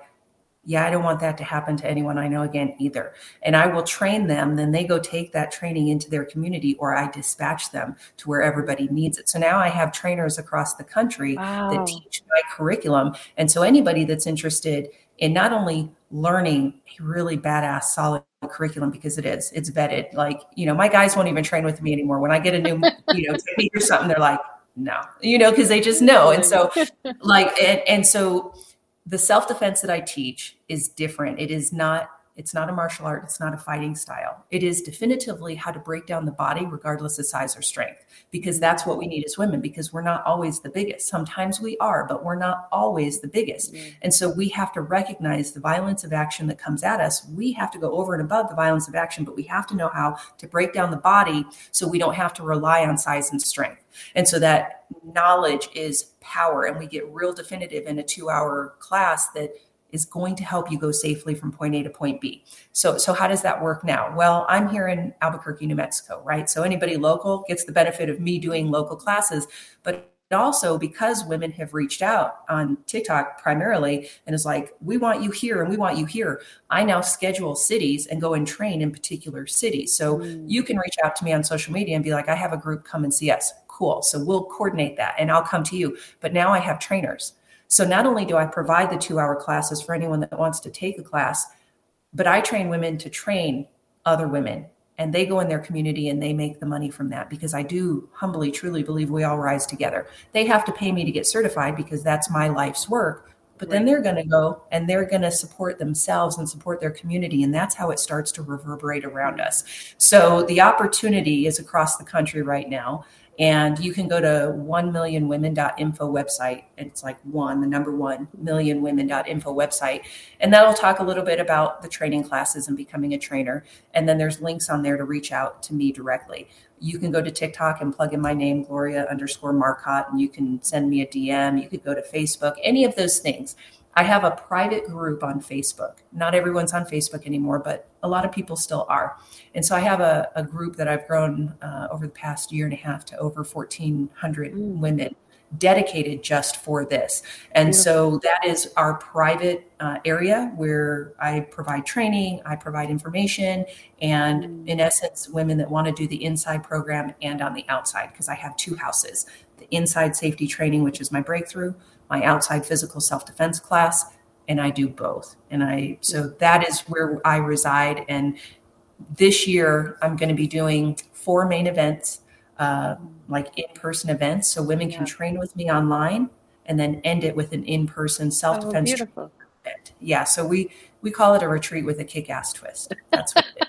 yeah, I don't want that to happen to anyone I know again either. And I will train them. Then they go take that training into their community, or I dispatch them to where everybody needs it. So now I have trainers across the country wow. that teach my curriculum. And so anybody that's interested in not only learning a really badass, solid curriculum because it is, it's vetted. Like, you know, my guys won't even train with me anymore. When I get a new, [LAUGHS] you know, technique or something, they're like, no, you know, because they just know. And so, like, and, and so, the self defense that I teach is different. It is not it's not a martial art, it's not a fighting style. It is definitively how to break down the body regardless of size or strength because that's what we need as women because we're not always the biggest. Sometimes we are, but we're not always the biggest. Mm-hmm. And so we have to recognize the violence of action that comes at us. We have to go over and above the violence of action, but we have to know how to break down the body so we don't have to rely on size and strength. And so that knowledge is power. And we get real definitive in a two hour class that is going to help you go safely from point A to point B. So, so how does that work now? Well, I'm here in Albuquerque, New Mexico, right? So anybody local gets the benefit of me doing local classes, but also because women have reached out on TikTok primarily and is like, we want you here and we want you here. I now schedule cities and go and train in particular cities. So mm. you can reach out to me on social media and be like, I have a group, come and see us cool. So we'll coordinate that and I'll come to you. But now I have trainers. So not only do I provide the two hour classes for anyone that wants to take a class, but I train women to train other women and they go in their community and they make the money from that because I do humbly, truly believe we all rise together. They have to pay me to get certified because that's my life's work. But then they're going to go and they're going to support themselves and support their community. And that's how it starts to reverberate around us. So the opportunity is across the country right now. And you can go to 1millionwomen.info website. And it's like one, the number one, millionwomen.info website. And that'll talk a little bit about the training classes and becoming a trainer. And then there's links on there to reach out to me directly. You can go to TikTok and plug in my name, Gloria underscore Marcott, and you can send me a DM. You could go to Facebook, any of those things. I have a private group on Facebook. Not everyone's on Facebook anymore, but a lot of people still are. And so I have a, a group that I've grown uh, over the past year and a half to over 1,400 mm. women dedicated just for this. And so that is our private uh, area where I provide training, I provide information, and mm. in essence, women that want to do the inside program and on the outside, because I have two houses the inside safety training, which is my breakthrough, my outside physical self defense class, and I do both. And I, so that is where I reside. And this year, I'm going to be doing four main events, uh, like in person events. So women can train with me online and then end it with an in person self defense. Oh. Yeah. So we, we call it a retreat with a kick ass twist. That's what it is.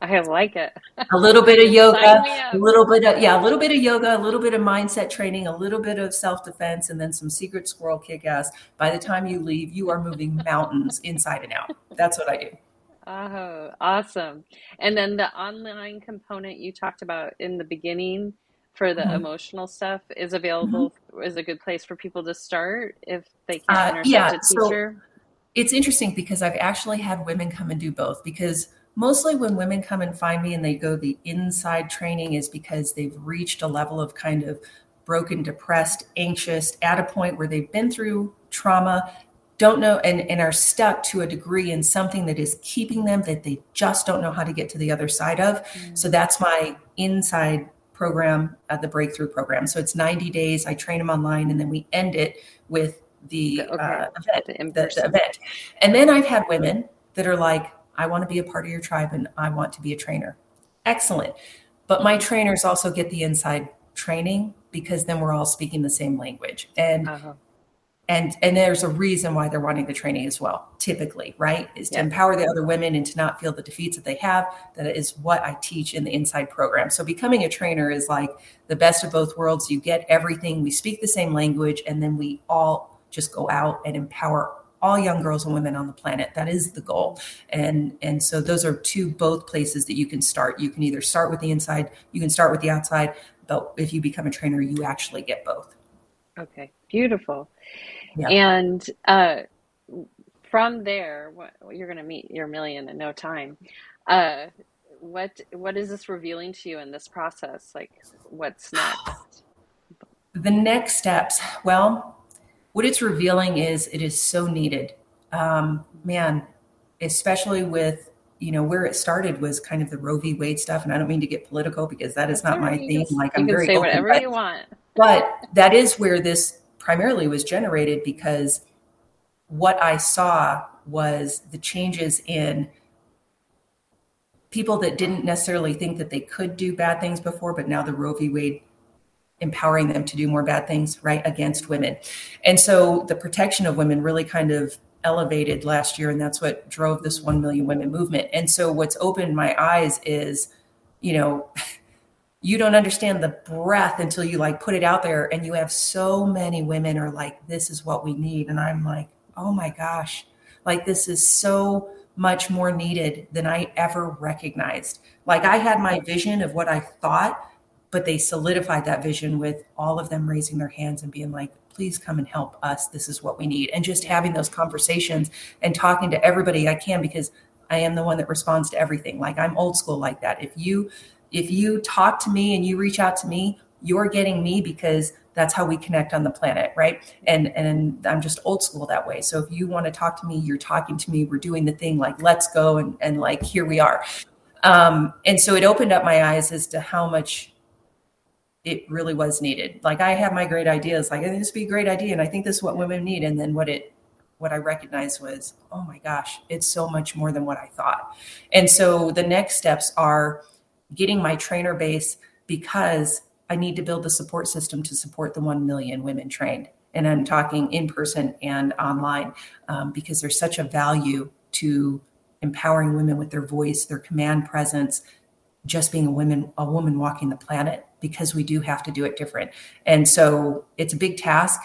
I like it. a little bit of [LAUGHS] yoga, a little bit of yeah, a little bit of yoga, a little bit of mindset training, a little bit of self defense, and then some secret squirrel kick ass. By the time you leave, you are moving [LAUGHS] mountains inside and out. That's what I do. Oh, awesome! And then the online component you talked about in the beginning for the mm-hmm. emotional stuff is available. Mm-hmm. Is a good place for people to start if they can't uh, intercept yeah, a teacher. So it's interesting because I've actually had women come and do both because mostly when women come and find me and they go the inside training is because they've reached a level of kind of broken, depressed, anxious, at a point where they've been through trauma, don't know, and, and are stuck to a degree in something that is keeping them that they just don't know how to get to the other side of. Mm. So that's my inside program, uh, the breakthrough program. So it's 90 days. I train them online and then we end it with the okay. uh, event, the, the event. And then I've had women that are like, I want to be a part of your tribe and I want to be a trainer. Excellent. But my trainers also get the inside training because then we're all speaking the same language. And uh-huh. and and there's a reason why they're wanting the training as well, typically, right? Is to yeah. empower the other women and to not feel the defeats that they have. That is what I teach in the inside program. So becoming a trainer is like the best of both worlds. You get everything, we speak the same language, and then we all just go out and empower all young girls and women on the planet. That is the goal. And and so those are two both places that you can start. You can either start with the inside, you can start with the outside, but if you become a trainer, you actually get both. Okay, beautiful. Yeah. And uh, from there, what, you're going to meet your million in no time. Uh, what what is this revealing to you in this process? Like, what's next? The next steps. Well, what it's revealing is it is so needed. Um, man, especially with you know where it started was kind of the Roe v. Wade stuff, and I don't mean to get political because that is not my thing. Like I'm very say open, whatever but, you want, but that is where this primarily was generated because what I saw was the changes in people that didn't necessarily think that they could do bad things before, but now the Roe v. Wade empowering them to do more bad things, right, against women. And so the protection of women really kind of elevated last year, and that's what drove this 1 million women movement. And so what's opened my eyes is, you know, [LAUGHS] you don't understand the breath until you like put it out there and you have so many women are like this is what we need and i'm like oh my gosh like this is so much more needed than I ever recognized. Like I had my vision of what I thought, but they solidified that vision with all of them raising their hands and being like, please come and help us. This is what we need. And just having those conversations and talking to everybody I can because I am the one that responds to everything. Like I'm old school like that. If you if you talk to me and you reach out to me, you're getting me because that's how we connect on the planet right and and i'm just old school that way so if you want to talk to me you're talking to me we're doing the thing like let's go and, and like here we are um, and so it opened up my eyes as to how much it really was needed. Like i have my great ideas like this would be a great idea and i think this is what women need and then what it what i recognized was oh my gosh it's so much more than what i thought. And so the next steps are getting my trainer base because I need to build the support system to support the 1 million women trained. And I'm talking in person and online um, because there's such a value to empowering women with their voice, their command presence, just being a woman, a woman walking the planet because we do have to do it different. And so it's a big task,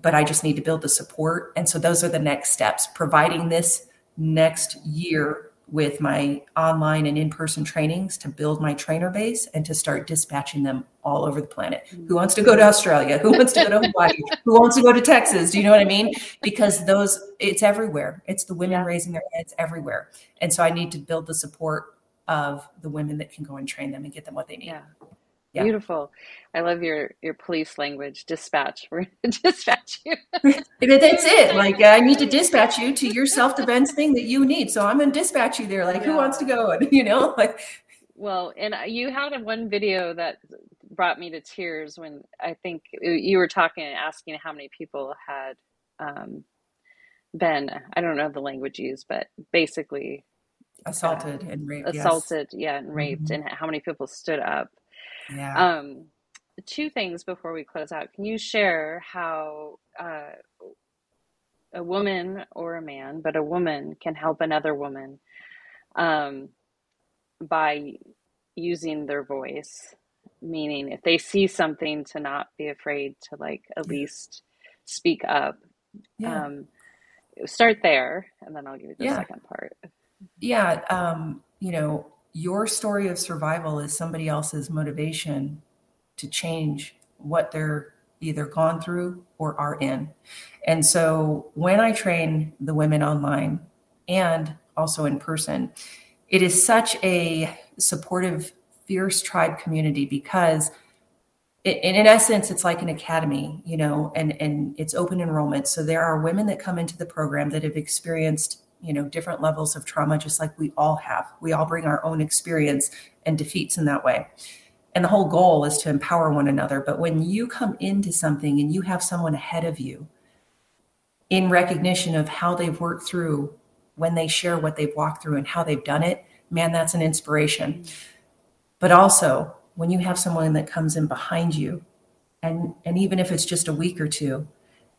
but I just need to build the support. And so those are the next steps, providing this next year with my online and in-person trainings to build my trainer base and to start dispatching them all over the planet. Who wants to go to Australia? Who wants to go to [LAUGHS] Hawaii? Who wants to go to Texas? Do you know what I mean? Because those it's everywhere. It's the women yeah. raising their heads everywhere. And so I need to build the support of the women that can go and train them and get them what they need. Yeah. Yeah. Beautiful. I love your your police language. Dispatch. [LAUGHS] We're gonna dispatch you. [LAUGHS] That's it. Like I need to dispatch you to your self defense thing that you need. So I'm gonna dispatch you there. Like yeah. who wants to go? [LAUGHS] And you know, like. Well, and you had one video that brought me to tears when I think you were talking and asking how many people had um, been. I don't know the language used, but basically assaulted uh, and raped. Assaulted, yes. yeah, and raped, mm-hmm. and how many people stood up yeah. Um, two things before we close out. Can you share how uh, a woman or a man, but a woman can help another woman um, by using their voice? Meaning, if they see something, to not be afraid to like at least speak up. Yeah. Um, start there, and then I'll give you the yeah. second part. Yeah. Um, you know, your story of survival is somebody else's motivation to change what they're either gone through or are in. And so when I train the women online and also in person, it is such a supportive, fierce tribe community because it, in essence, it's like an academy, you know, and, and it's open enrollment. So there are women that come into the program that have experienced you know different levels of trauma just like we all have. We all bring our own experience and defeats in that way. And the whole goal is to empower one another. But when you come into something and you have someone ahead of you in recognition of how they've worked through when they share what they've walked through and how they've done it man that's an inspiration. But also when you have someone that comes in behind you and and even if it's just a week or two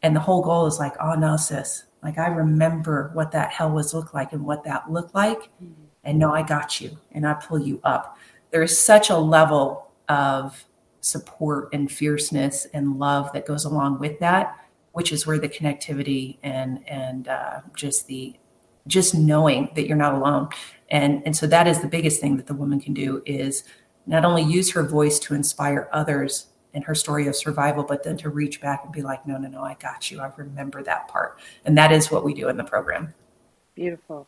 and the whole goal is like ah, oh no sis like I remember what that hell was look like and what that looked like. Mm-hmm. And no, I got you and I pull you up. There is such a level of support and fierceness and love that goes along with that which is where the connectivity and and uh, just the just knowing that you're not alone and and so that is the biggest thing that the woman can do is not only use her voice to inspire others in her story of survival but then to reach back and be like no no no i got you. I remember that part. And that is what we do in the program. Beautiful.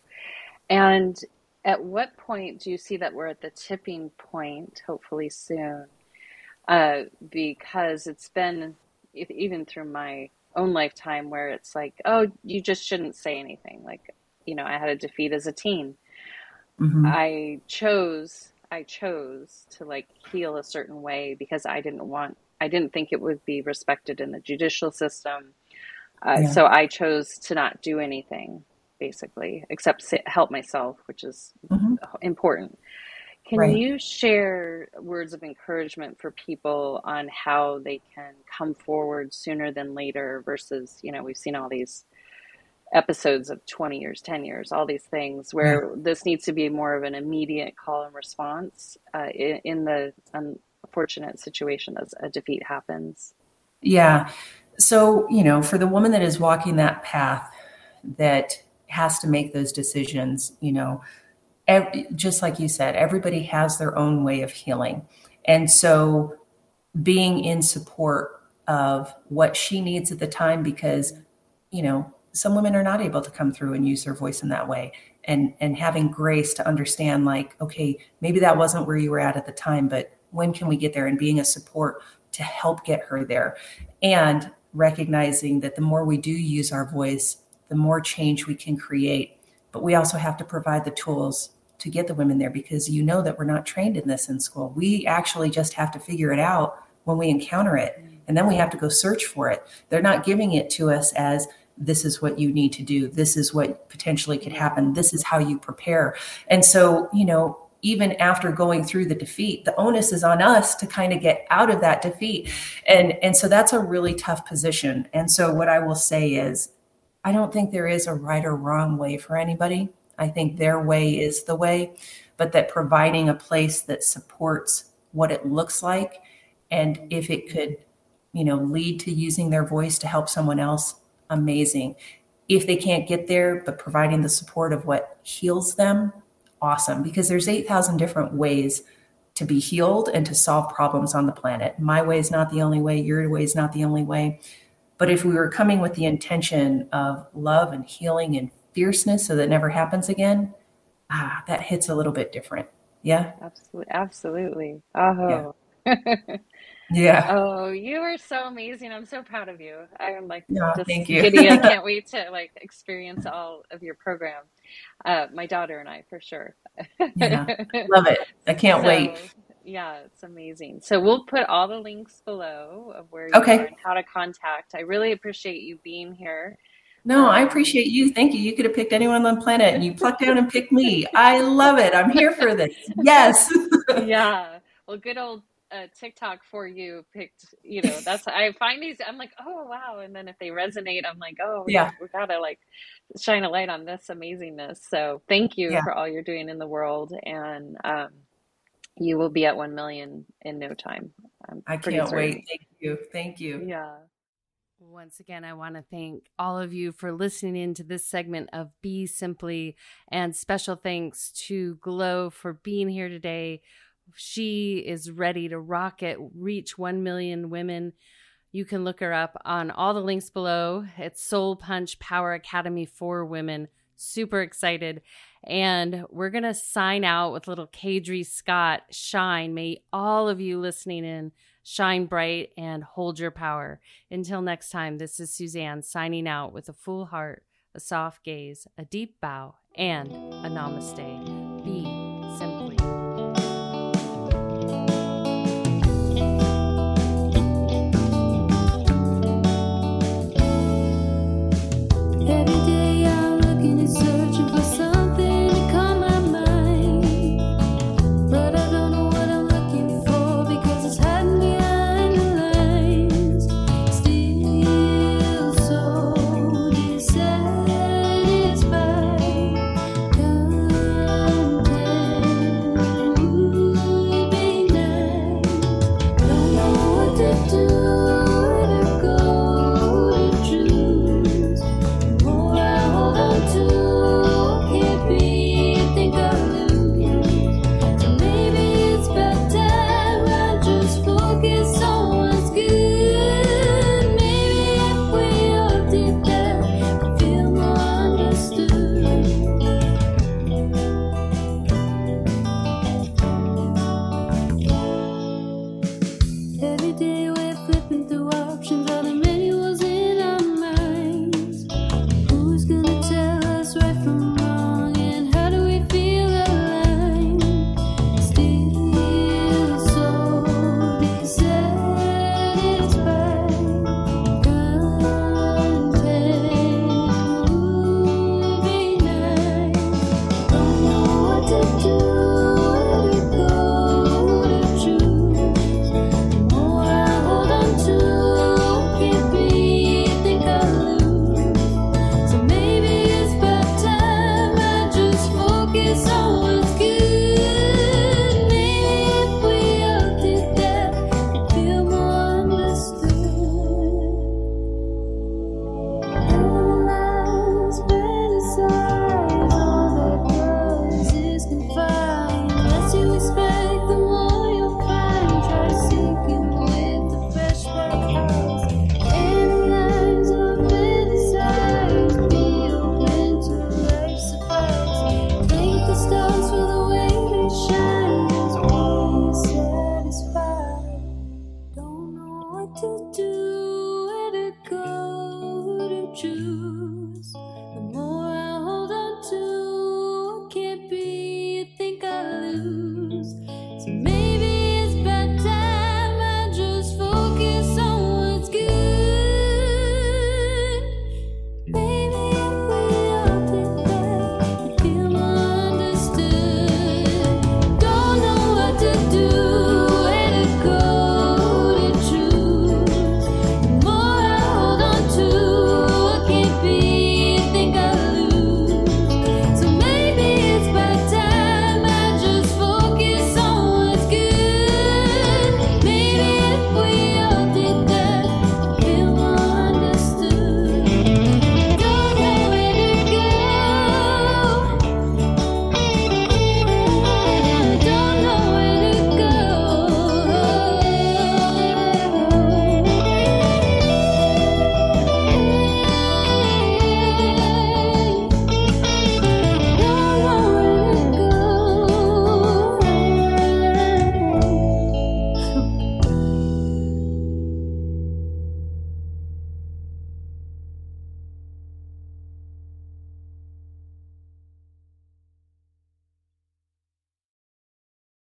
And at what point do you see that we're at the tipping point hopefully soon? Uh, because it's been even through my own lifetime where it's like oh you just shouldn't say anything. Like you know i had a defeat as a teen. Mm-hmm. i chose i chose to like heal a certain way because i didn't want i didn't think it would be respected in the judicial system uh, yeah. so i chose to not do anything basically except sit, help myself which is mm-hmm. important can right. you share words of encouragement for people on how they can come forward sooner than later versus, you know, we've seen all these episodes of 20 years, 10 years, all these things where yeah. this needs to be more of an immediate call and response uh, in, in, the unfortunate situation as a defeat happens? Yeah. So, you know, for the woman that is walking that path that has to make those decisions, you know, every, just like you said, everybody has their own way of healing. And so being in support of what she needs at the time, because, you know, some women are not able to come through and use their voice in that way and and having grace to understand like okay maybe that wasn't where you were at at the time but when can we get there and being a support to help get her there and recognizing that the more we do use our voice the more change we can create but we also have to provide the tools to get the women there because you know that we're not trained in this in school. We actually just have to figure it out when we encounter it. And then we have to go search for it. They're not giving it to us as this is what you need to do. This is what potentially could happen. This is how you prepare. And so, you know, even after going through the defeat, the onus is on us to kind of get out of that defeat. And and so that's a really tough position. And so what I will say is I don't think there is a right or wrong way for anybody. I think their way is the way, but that providing a place that supports what it looks like and if it could, you know, lead to using their voice to help someone else, amazing. If they can't get there, but providing the support of what heals them, awesome. Because there's 8,000 different ways to be healed and to solve problems on the planet. My way is not the only way, your way is not the only way. But if we were coming with the intention of love and healing and fierceness so that never happens again, ah, that hits a little bit different. Yeah. Absolutely. Absolutely. Oh. Yeah. [LAUGHS] yeah. Oh, you are so amazing. I'm so proud of you. I'm like yeah, just thank you. giddy. I [LAUGHS] can't wait to like experience all of your program. Uh, my daughter and I for sure. yeah. [LAUGHS] Love it. I can't so, wait. Yeah, it's amazing. So we'll put all the links below of where you okay. are and how to contact. I really appreciate you being here. No, I appreciate you. Thank you. You could have picked anyone on the planet and you plucked out and picked me. [LAUGHS] I love it. I'm here for this. Yes. yeah. Well, good old uh, TikTok for you picked, you know, that's, I find these, I'm like, oh, wow. And then if they resonate, I'm like, oh, we, yeah. we gotta like shine a light on this amazingness. So thank you yeah. for all you're doing in the world. And, um, you will be at 1 million in no time. I'm I can not wait. Thank you. Thank you. Yeah. Once again, I want to thank all of you for listening into this segment of Be Simply, and special thanks to Glo for being here today. She is ready to rock it, reach 1 million women. You can look her up on all the links below. It's Soul Punch Power Academy for Women. Super excited. And we're going to sign out with little Kadri Scott Shine. May all of you listening in shine bright, and hold your power. Until next time, this is Suzanne signing out with a full heart, a soft gaze, a deep bow, and a namaste.